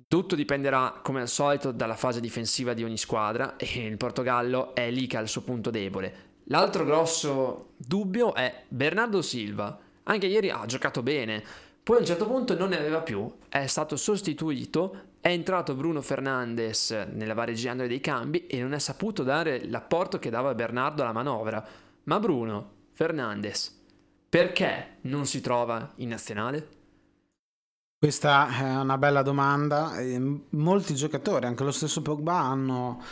tutto dipenderà, come al solito, dalla fase difensiva di ogni squadra e il Portogallo è lì che ha il suo punto debole. L'altro grosso dubbio è Bernardo Silva. Anche ieri ha giocato bene, poi a un certo punto non ne aveva più, è stato sostituito, è entrato Bruno Fernandes nella vareggiando dei cambi e non ha saputo dare l'apporto che dava Bernardo alla manovra. Ma Bruno Fernandes, perché non si trova in nazionale? Questa è una bella domanda. Molti giocatori, anche lo stesso Pogba, hanno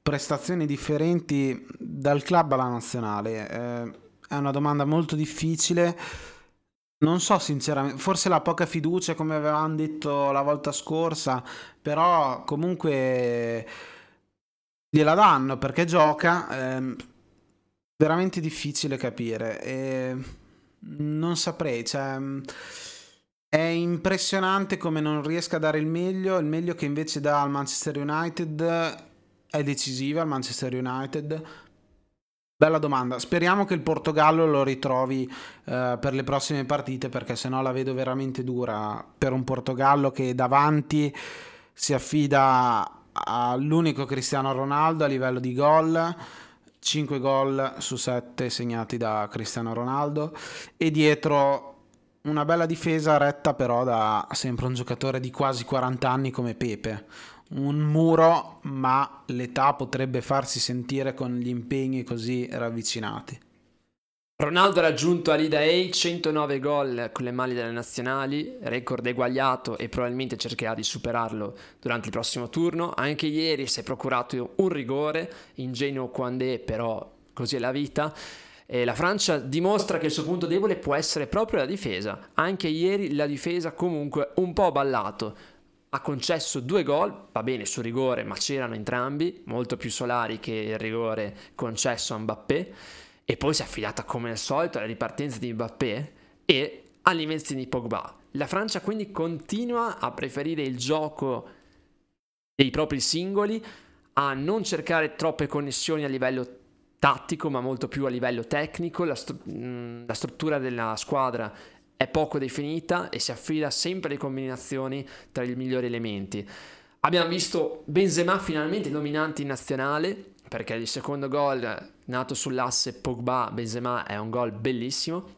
prestazioni differenti dal club alla nazionale. Eh, è una domanda molto difficile. Non so sinceramente, forse la poca fiducia come avevamo detto la volta scorsa, però comunque gliela danno perché gioca. È veramente difficile capire. E non saprei, cioè è impressionante come non riesca a dare il meglio, il meglio che invece dà al Manchester United è decisiva al Manchester United. Bella domanda. Speriamo che il Portogallo lo ritrovi uh, per le prossime partite perché sennò la vedo veramente dura per un Portogallo che davanti si affida all'unico Cristiano Ronaldo a livello di gol. 5 gol su 7 segnati da Cristiano Ronaldo e dietro una bella difesa retta però da sempre un giocatore di quasi 40 anni come Pepe. Un muro, ma l'età potrebbe farsi sentire con gli impegni così ravvicinati. Ronaldo ha raggiunto a Lida A 109 gol con le mani delle nazionali, record eguagliato e probabilmente cercherà di superarlo durante il prossimo turno. Anche ieri si è procurato un rigore, ingenuo quando è, però così è la vita. E la Francia dimostra che il suo punto debole può essere proprio la difesa. Anche ieri la difesa comunque un po' ballato. Ha concesso due gol, va bene sul rigore, ma c'erano entrambi, molto più solari che il rigore concesso a Mbappé. E poi si è affidata come al solito alla ripartenza di Mbappé e all'invenzione di Pogba. La Francia quindi continua a preferire il gioco dei propri singoli, a non cercare troppe connessioni a livello tattico, ma molto più a livello tecnico. La, stru- la struttura della squadra è poco definita e si affida sempre alle combinazioni tra i migliori elementi. Abbiamo visto Benzema finalmente dominante in nazionale, perché il secondo gol nato sull'asse Pogba-Benzema è un gol bellissimo,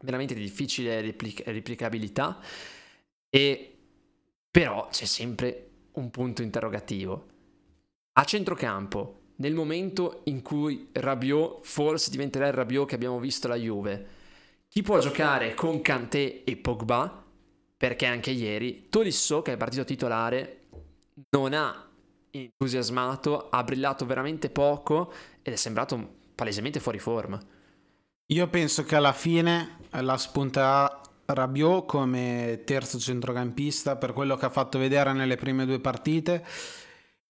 veramente di difficile replic- replicabilità, e però c'è sempre un punto interrogativo. A centrocampo, nel momento in cui Rabiot forse diventerà il Rabiot che abbiamo visto la Juve. Chi può giocare con Kanté e Pogba? Perché anche ieri Tolisso, che è partito titolare, non ha entusiasmato, ha brillato veramente poco ed è sembrato palesemente fuori forma. Io penso che alla fine la spunterà Rabiot come terzo centrocampista per quello che ha fatto vedere nelle prime due partite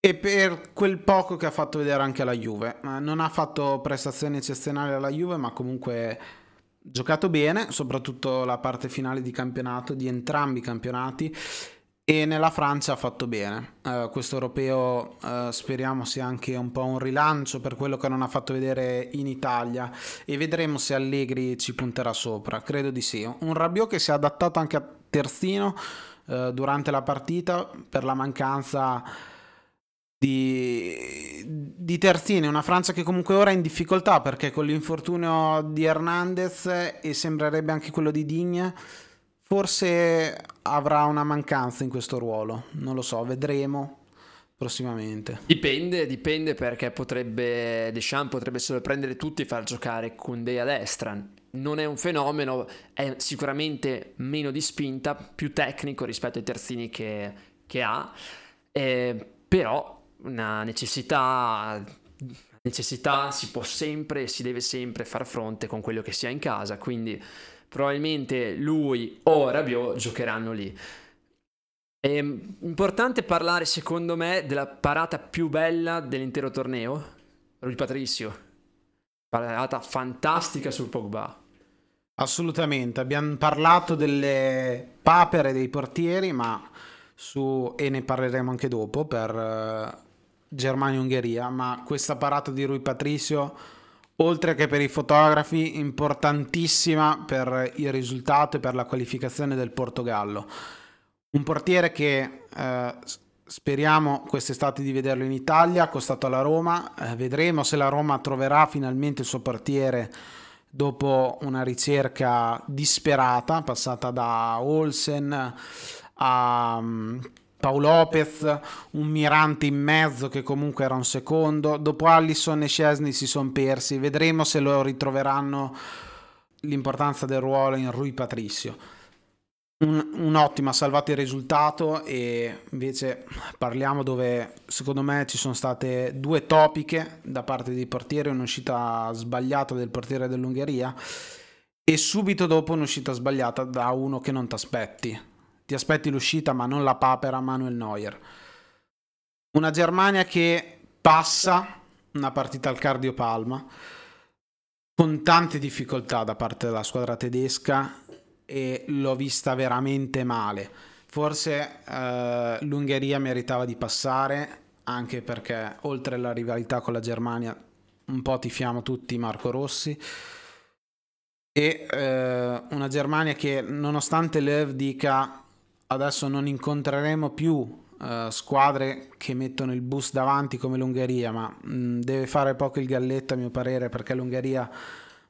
e per quel poco che ha fatto vedere anche alla Juve. Non ha fatto prestazioni eccezionali alla Juve, ma comunque giocato bene, soprattutto la parte finale di campionato, di entrambi i campionati. E nella Francia ha fatto bene. Uh, questo europeo uh, speriamo sia anche un po' un rilancio per quello che non ha fatto vedere in Italia e vedremo se Allegri ci punterà sopra. Credo di sì. Un Rabiot che si è adattato anche a terzino uh, durante la partita per la mancanza di, di terzini, una Francia che comunque ora è in difficoltà perché con l'infortunio di Hernandez e sembrerebbe anche quello di Digne, forse avrà una mancanza in questo ruolo, non lo so, vedremo prossimamente. Dipende, dipende perché potrebbe Deschamps potrebbe sorprendere tutti e far giocare Koundé a destra. Non è un fenomeno, è sicuramente meno di spinta, più tecnico rispetto ai terzini che, che ha, eh, però una necessità, necessità si può sempre e si deve sempre far fronte con quello che si ha in casa, quindi probabilmente lui o Rabiot giocheranno lì. È importante parlare, secondo me, della parata più bella dell'intero torneo. Rui Patricio. Parata fantastica sul Pogba. Assolutamente, abbiamo parlato delle papere dei portieri, ma su, e ne parleremo anche dopo per Germania-Ungheria, ma questa parata di Rui Patricio oltre che per i fotografi, importantissima per il risultato e per la qualificazione del Portogallo. Un portiere che eh, speriamo quest'estate di vederlo in Italia, accostato alla Roma, eh, vedremo se la Roma troverà finalmente il suo portiere dopo una ricerca disperata, passata da Olsen a Paolo Lopez, un mirante in mezzo che comunque era un secondo. Dopo Allison e Scesni si sono persi. Vedremo se lo ritroveranno l'importanza del ruolo in Rui Patricio. Un, un'ottima, salvato il risultato e invece parliamo dove secondo me ci sono state due topiche da parte dei portieri, un'uscita sbagliata del portiere dell'Ungheria e subito dopo un'uscita sbagliata da uno che non ti aspetti ti aspetti l'uscita ma non la papera Manuel Neuer. Una Germania che passa una partita al cardiopalma con tante difficoltà da parte della squadra tedesca e l'ho vista veramente male. Forse eh, l'Ungheria meritava di passare anche perché oltre alla rivalità con la Germania un po' tifiamo tutti Marco Rossi e eh, una Germania che nonostante Lev dica adesso non incontreremo più uh, squadre che mettono il bus davanti come l'Ungheria, ma mh, mm, deve fare poco il galletto a mio parere perché l'Ungheria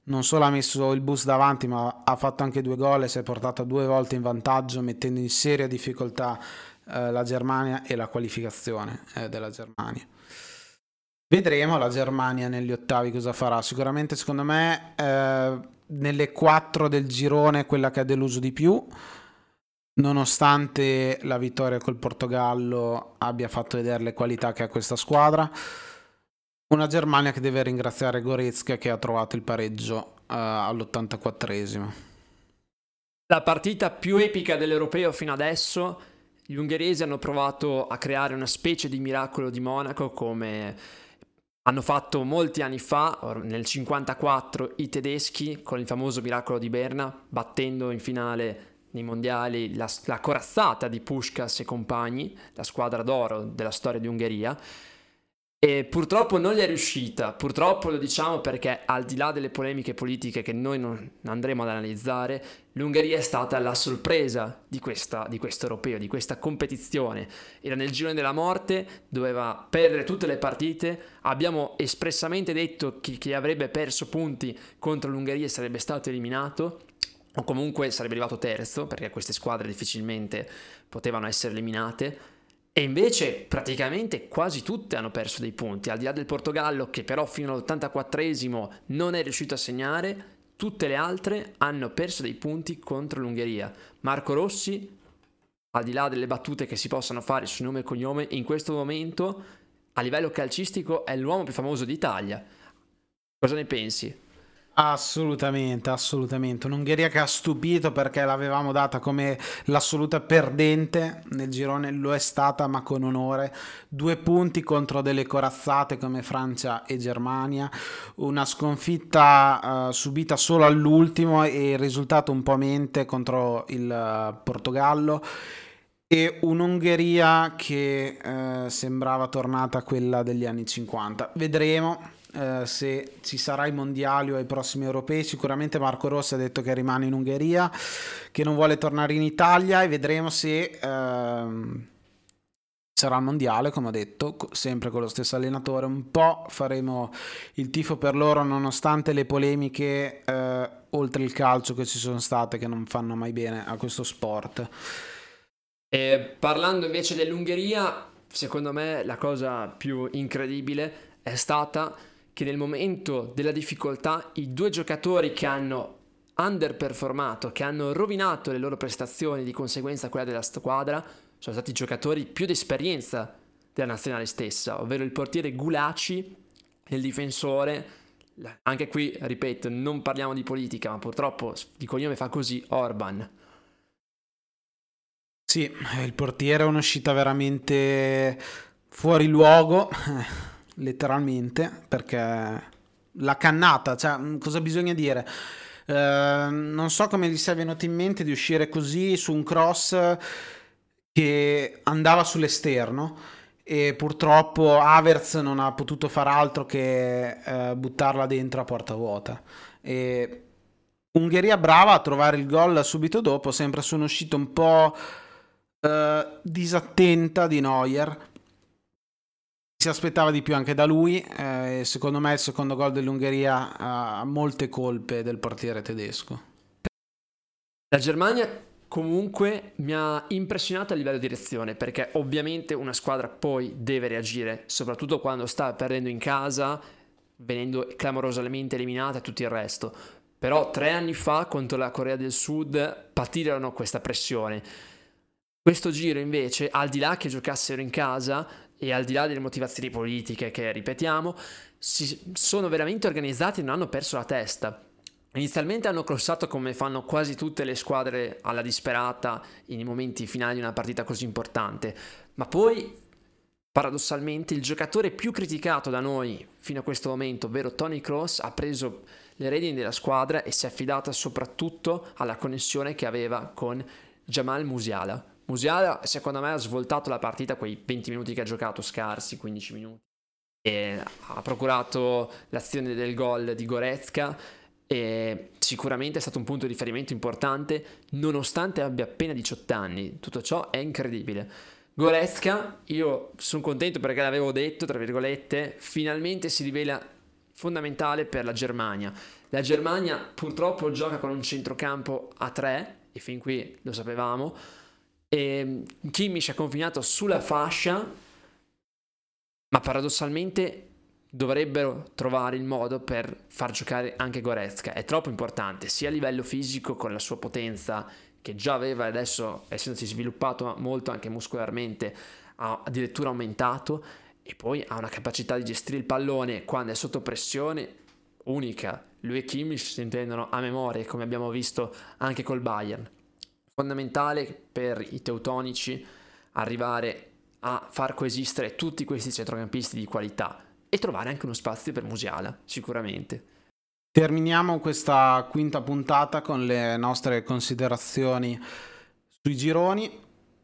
non solo ha messo il bus davanti, ma ha fatto anche due gol e si è portata due volte in vantaggio, mettendo in seria difficoltà uh, la Germania e la qualificazione uh, della Germania. Vedremo la Germania negli ottavi cosa farà. Sicuramente, secondo me, nelle quattro del girone quella che ha deluso di più nonostante la vittoria col Portogallo abbia fatto vedere le qualità che ha questa squadra. Una Germania che deve ringraziare Goretzka che ha trovato il pareggio uh, all'84esimo. La partita più epica dell'Europeo fino adesso, gli ungheresi hanno provato a creare una specie di miracolo di Monaco come hanno fatto molti anni fa, nel 54, i tedeschi con il famoso miracolo di Berna, battendo in finale nei mondiali la, la corazzata di Pushkas e compagni, la squadra d'oro della storia di Ungheria. E purtroppo non gli è riuscita, purtroppo lo diciamo perché al di là delle polemiche politiche che noi non andremo ad analizzare, l'Ungheria è stata la sorpresa di, questa, di questo europeo, di questa competizione. Era nel girone della morte, doveva perdere tutte le partite, abbiamo espressamente detto che chi avrebbe perso punti contro l'Ungheria sarebbe stato eliminato o comunque sarebbe arrivato terzo, perché queste squadre difficilmente potevano essere eliminate. E invece praticamente quasi tutte hanno perso dei punti, al di là del Portogallo che però fino all'84esimo non è riuscito a segnare, tutte le altre hanno perso dei punti contro l'Ungheria. Marco Rossi, al di là delle battute che si possano fare su nome e cognome, in questo momento a livello calcistico è l'uomo più famoso d'Italia. Cosa ne pensi? Assolutamente, assolutamente. Un'Ungheria che ha stupito perché l'avevamo data come l'assoluta perdente nel girone, lo è stata ma con onore. Due punti contro delle corazzate come Francia e Germania, una sconfitta uh, subita solo all'ultimo e il risultato un po' mente contro il uh, Portogallo e un'Ungheria che uh, sembrava tornata a quella degli anni 50. Vedremo eh, se ci sarà i mondiali o ai prossimi europei. Sicuramente Marco Rossi ha detto che rimane in Ungheria, che non vuole tornare in Italia e vedremo se eh, sarà il mondiale, come ho detto, sempre con lo stesso allenatore. Un po' faremo il tifo per loro nonostante le polemiche eh, oltre il calcio che ci sono state che non fanno mai bene a questo sport. E parlando invece dell'Ungheria, secondo me la cosa più incredibile è stata che nel momento della difficoltà i due giocatori che hanno underperformato, che hanno rovinato le loro prestazioni, di conseguenza quella della squadra, sono stati i giocatori più di esperienza della nazionale stessa, ovvero il portiere Gulaci e il difensore. Anche qui, ripeto, non parliamo di politica, ma purtroppo di cognome fa così Orban. Sì, il portiere è un'uscita veramente fuori luogo letteralmente, perché la cannata, cioè mm, cosa bisogna dire? Eh, non so come gli sia venuto in mente di uscire così su un cross che andava sull'esterno e purtroppo Havertz non ha potuto far altro che eh, buttarla dentro a porta vuota. E Ungheria brava a trovare il gol subito dopo, sempre su un'uscita un po' eh, disattenta di Neuer. Si aspettava di più anche da lui, eh, secondo me il secondo gol dell'Ungheria ha molte colpe del portiere tedesco. La Germania comunque mi ha impressionato a livello di reazione perché ovviamente una squadra poi deve reagire, soprattutto quando sta perdendo in casa, venendo clamorosamente eliminata e tutto il resto. Però tre anni fa contro la Corea del Sud patirono questa pressione. Questo giro invece, al di là che giocassero in casa e al di là delle motivazioni politiche che ripetiamo, si sono veramente organizzati e non hanno perso la testa. Inizialmente hanno crossato come fanno quasi tutte le squadre alla disperata in momenti finali di una partita così importante, ma poi paradossalmente il giocatore più criticato da noi fino a questo momento, ovvero Tony Cross, ha preso le redini della squadra e si è affidata soprattutto alla connessione che aveva con Jamal Musiala. Musiala secondo me ha svoltato la partita quei 20 minuti che ha giocato, scarsi 15 minuti, e ha procurato l'azione del gol di Goretzka e sicuramente è stato un punto di riferimento importante nonostante abbia appena 18 anni. Tutto ciò è incredibile. Goretzka, io sono contento perché l'avevo detto, tra virgolette, finalmente si rivela fondamentale per la Germania. La Germania purtroppo gioca con un centrocampo a 3 e fin qui lo sapevamo. E Kimmich è confinato sulla fascia, ma paradossalmente dovrebbero trovare il modo per far giocare anche Goretzka. È troppo importante, sia a livello fisico con la sua potenza che già aveva adesso essendosi sviluppato molto anche muscolarmente ha addirittura aumentato e poi ha una capacità di gestire il pallone quando è sotto pressione unica. Lui e Kimmich si intendono a memoria come abbiamo visto anche col Bayern. Fondamentale per i teutonici arrivare a far coesistere tutti questi centrocampisti di qualità e trovare anche uno spazio per Musiala, sicuramente. Terminiamo questa quinta puntata con le nostre considerazioni sui gironi,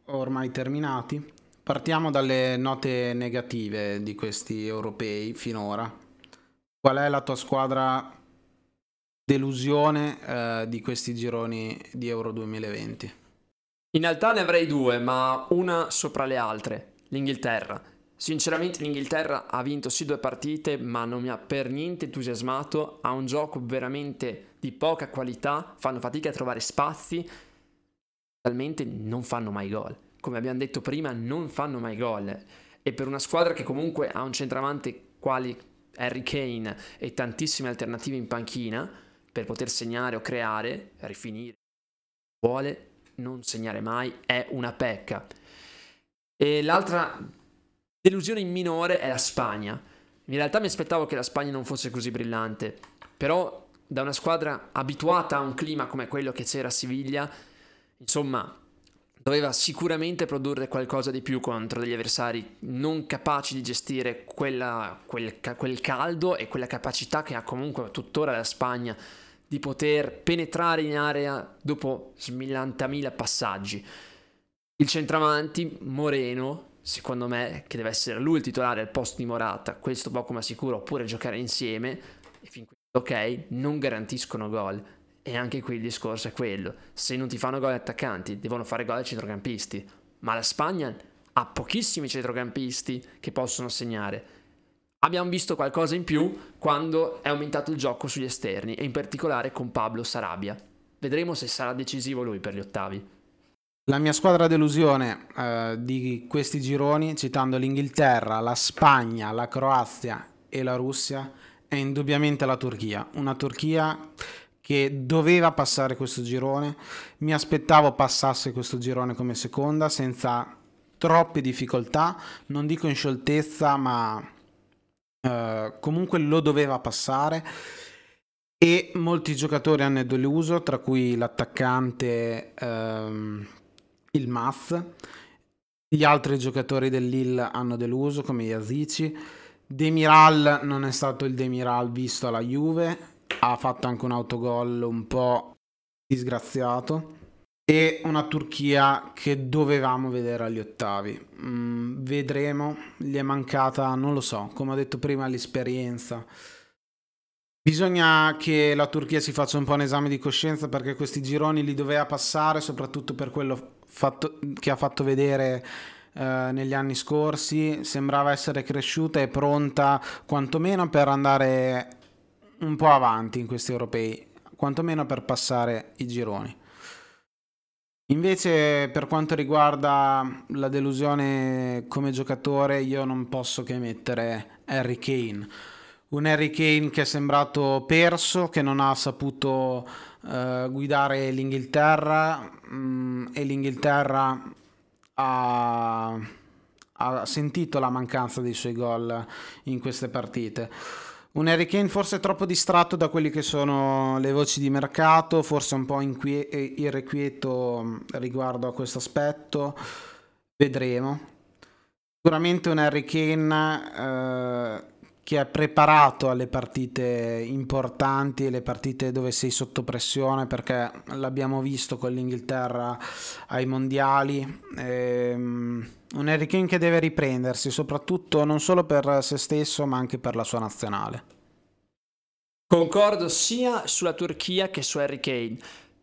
ormai terminati. Partiamo dalle note negative di questi europei finora. Qual è la tua squadra delusione eh, di questi gironi di Euro 2020? In realtà ne avrei due, ma una sopra le altre, l'Inghilterra. Sinceramente l'Inghilterra ha vinto sì due partite, ma non mi ha per niente entusiasmato, ha un gioco veramente di poca qualità, fanno fatica a trovare spazi, talmente non fanno mai gol. Come abbiamo detto prima, non fanno mai gol. E per una squadra che comunque ha un centravanti quali Harry Kane e tantissime alternative in panchina per poter segnare o creare, rifinire, vuole non segnare mai, è una pecca. E l'altra Delusione in minore è la Spagna. In realtà mi aspettavo che la Spagna non fosse così brillante, però da una squadra abituata a un clima come quello che c'era a Siviglia, insomma, doveva sicuramente produrre qualcosa di più contro degli avversari non capaci di gestire quella, quel, quel caldo e quella capacità che ha comunque tuttora la Spagna di poter penetrare in area dopo smilantamila passaggi. Il centravanti, Moreno, secondo me, che deve essere lui il titolare al posto di Morata, questo poco ma sicuro, oppure giocare insieme, e fin qui ok, non garantiscono gol. E anche qui il discorso è quello, se non ti fanno gol gli attaccanti, devono fare gol ai centrocampisti. Ma la Spagna ha pochissimi centrocampisti che possono segnare. Abbiamo visto qualcosa in più quando è aumentato il gioco sugli esterni, e in particolare con Pablo Sarabia. Vedremo se sarà decisivo lui per gli ottavi. La mia squadra delusione eh, di questi gironi, citando l'Inghilterra, la Spagna, la Croazia e la Russia, è indubbiamente la Turchia. Una Turchia che doveva passare questo girone. Mi aspettavo passasse questo girone come seconda senza troppe difficoltà, non dico in scioltezza, ma eh, comunque lo doveva passare. E molti giocatori hanno deluso, tra cui l'attaccante ehm, il Maz. Gli altri giocatori del Lille hanno deluso come Yazici. Demiral non è stato il Demiral visto alla Juve, ha fatto anche un autogol un po' disgraziato. E una Turchia che dovevamo vedere agli ottavi. Mm, vedremo, gli è mancata, non lo so, come ho detto prima, l'esperienza. Bisogna che la Turchia si faccia un po' un esame di coscienza perché questi gironi li doveva passare, soprattutto per quello fatto, che ha fatto vedere eh, negli anni scorsi. Sembrava essere cresciuta e pronta quantomeno per andare un po' avanti in questi europei, quantomeno per passare i gironi. Invece per quanto riguarda la delusione come giocatore, io non posso che mettere Harry Kane. Un Harry Kane che è sembrato perso, che non ha saputo uh, guidare l'Inghilterra mh, mm, e l'Inghilterra ha, ha sentito la mancanza dei suoi gol in queste partite. Un Harry Kane forse troppo distratto da quelle che sono le voci di mercato, forse un po' inquie- irrequieto mm, riguardo a questo aspetto. Vedremo. Sicuramente un Harry Kane eh, che è preparato alle partite importanti, alle partite dove sei sotto pressione, perché l'abbiamo visto con l'Inghilterra ai mondiali. Ehm, un Harry Kane che deve riprendersi, soprattutto non solo per se stesso, ma anche per la sua nazionale. Concordo sia sulla Turchia che su Harry Kane.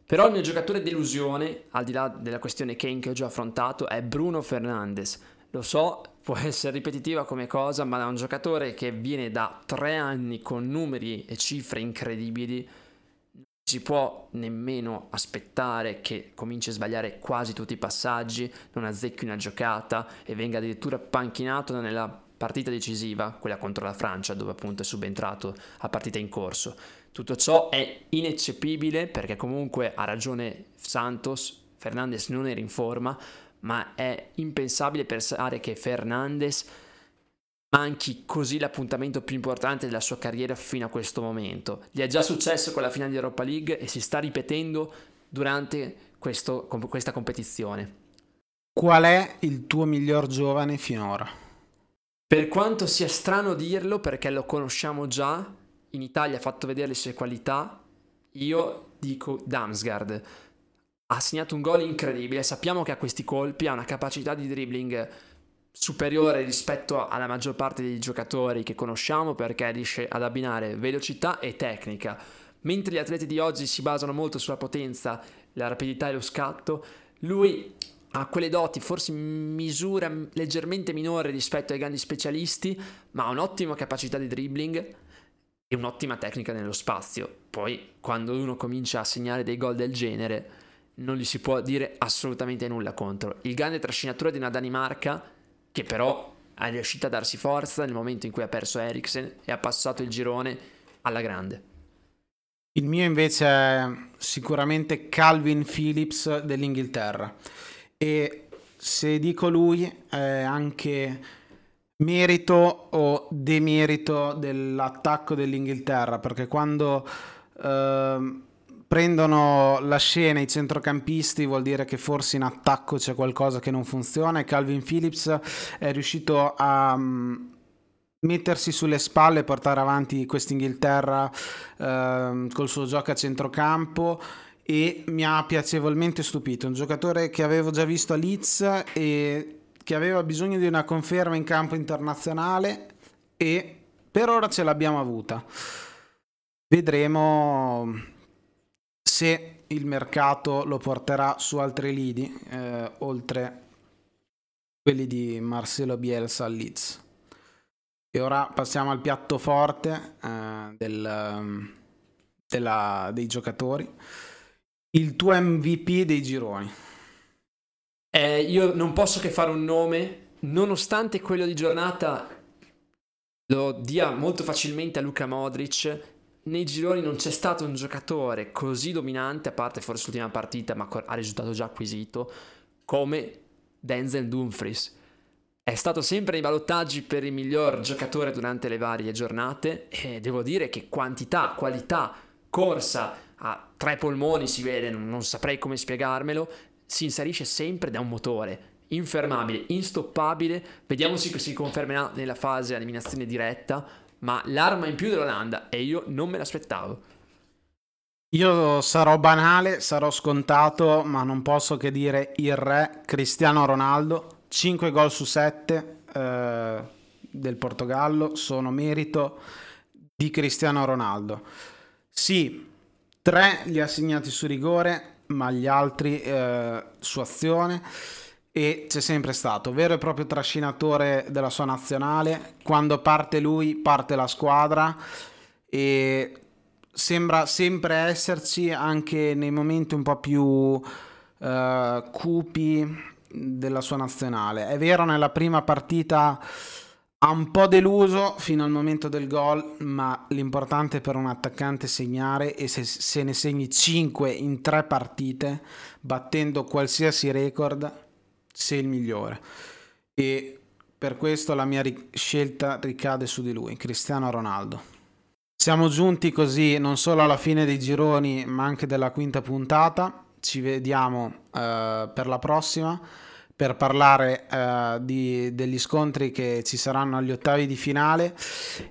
Però il mio giocatore delusione, al di là della questione Kane che ho già affrontato, è Bruno Fernandes. Lo so, può essere ripetitiva come cosa, ma è un giocatore che viene da tre anni con numeri e cifre incredibili si può nemmeno aspettare che cominci a sbagliare quasi tutti i passaggi, non azzecchi una giocata e venga addirittura panchinato nella partita decisiva, quella contro la Francia, dove appunto è subentrato a partita in corso. Tutto ciò è ineccepibile perché comunque ha ragione Santos, Fernandes non era in forma, ma è impensabile pensare che Fernandes manchi così l'appuntamento più importante della sua carriera fino a questo momento. Gli è già successo con la finale di Europa League e si sta ripetendo durante questo, questa competizione. Qual è il tuo miglior giovane finora? Per quanto sia strano dirlo, perché lo conosciamo già, in Italia ha fatto vedere le sue qualità, io dico Damsgaard. Ha segnato un gol incredibile, sappiamo che ha questi colpi, ha una capacità di dribbling superiore rispetto alla maggior parte dei giocatori che conosciamo perché riesce ad abbinare velocità e tecnica. Mentre gli atleti di oggi si basano molto sulla potenza, la rapidità e lo scatto, lui ha quelle doti forse in misura leggermente minore rispetto ai grandi specialisti, ma ha un'ottima capacità di dribbling e un'ottima tecnica nello spazio. Poi quando uno comincia a segnare dei gol del genere non gli si può dire assolutamente nulla contro. Il grande trascinatore di una Danimarca che però è riuscito a darsi forza nel momento in cui ha perso Eriksen e ha passato il girone alla grande. Il mio invece è sicuramente Calvin Phillips dell'Inghilterra e se dico lui è anche merito o demerito dell'attacco dell'Inghilterra perché quando eh, prendono la scena i centrocampisti vuol dire che forse in attacco c'è qualcosa che non funziona e Calvin Phillips è riuscito a um, mettersi sulle spalle e portare avanti quest'Inghilterra uh, col suo gioco a centrocampo e mi ha piacevolmente stupito, un giocatore che avevo già visto a Leeds e che aveva bisogno di una conferma in campo internazionale e per ora ce l'abbiamo avuta. Vedremo se il mercato lo porterà su altri lidi, eh, oltre quelli di Marcelo Bielsa al Leeds. E ora passiamo al piatto forte eh, del, della, dei giocatori. Il tuo MVP dei gironi. Eh, io non posso che fare un nome, nonostante quello di giornata lo dia molto facilmente a Luca Modric nei gironi non c'è stato un giocatore così dominante, a parte forse l'ultima partita, ma ha risultato già acquisito, come Denzel Dumfries. È stato sempre nei ballottaggi per il miglior giocatore durante le varie giornate e devo dire che quantità, qualità, corsa a tre polmoni si vede, non saprei come spiegarmelo, si inserisce sempre da un motore infermabile, instoppabile. Vediamo se si confermerà nella fase eliminazione diretta ma l'arma in più dell'Olanda e io non me l'aspettavo. Io sarò banale, sarò scontato, ma non posso che dire il re Cristiano Ronaldo, 5 gol su 7 eh, del Portogallo sono merito di Cristiano Ronaldo. Sì, 3 li ha segnati su rigore, ma gli altri eh, su azione e c'è sempre stato, vero e proprio trascinatore della sua nazionale, quando parte lui parte la squadra e sembra sempre esserci anche nei momenti un po' più uh, cupi della sua nazionale. È vero, nella prima partita ha un po' deluso fino al momento del gol, ma l'importante per un attaccante è segnare e se, se ne segni 5 in 3 partite, battendo qualsiasi record, sei il migliore. E per questo la mia scelta ricade su di lui, Cristiano Ronaldo. Siamo giunti così non solo alla fine dei gironi, ma anche della quinta puntata. Ci vediamo uh, per la prossima per parlare uh, di, degli scontri che ci saranno agli ottavi di finale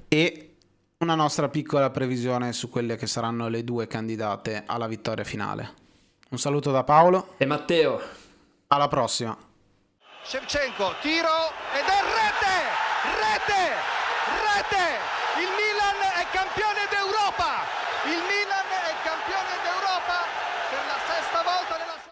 e una nostra piccola previsione su quelle che saranno le due candidate alla vittoria finale. Un saluto da Paolo e Matteo. Alla prossima. Shevchenko, tiro ed è rete!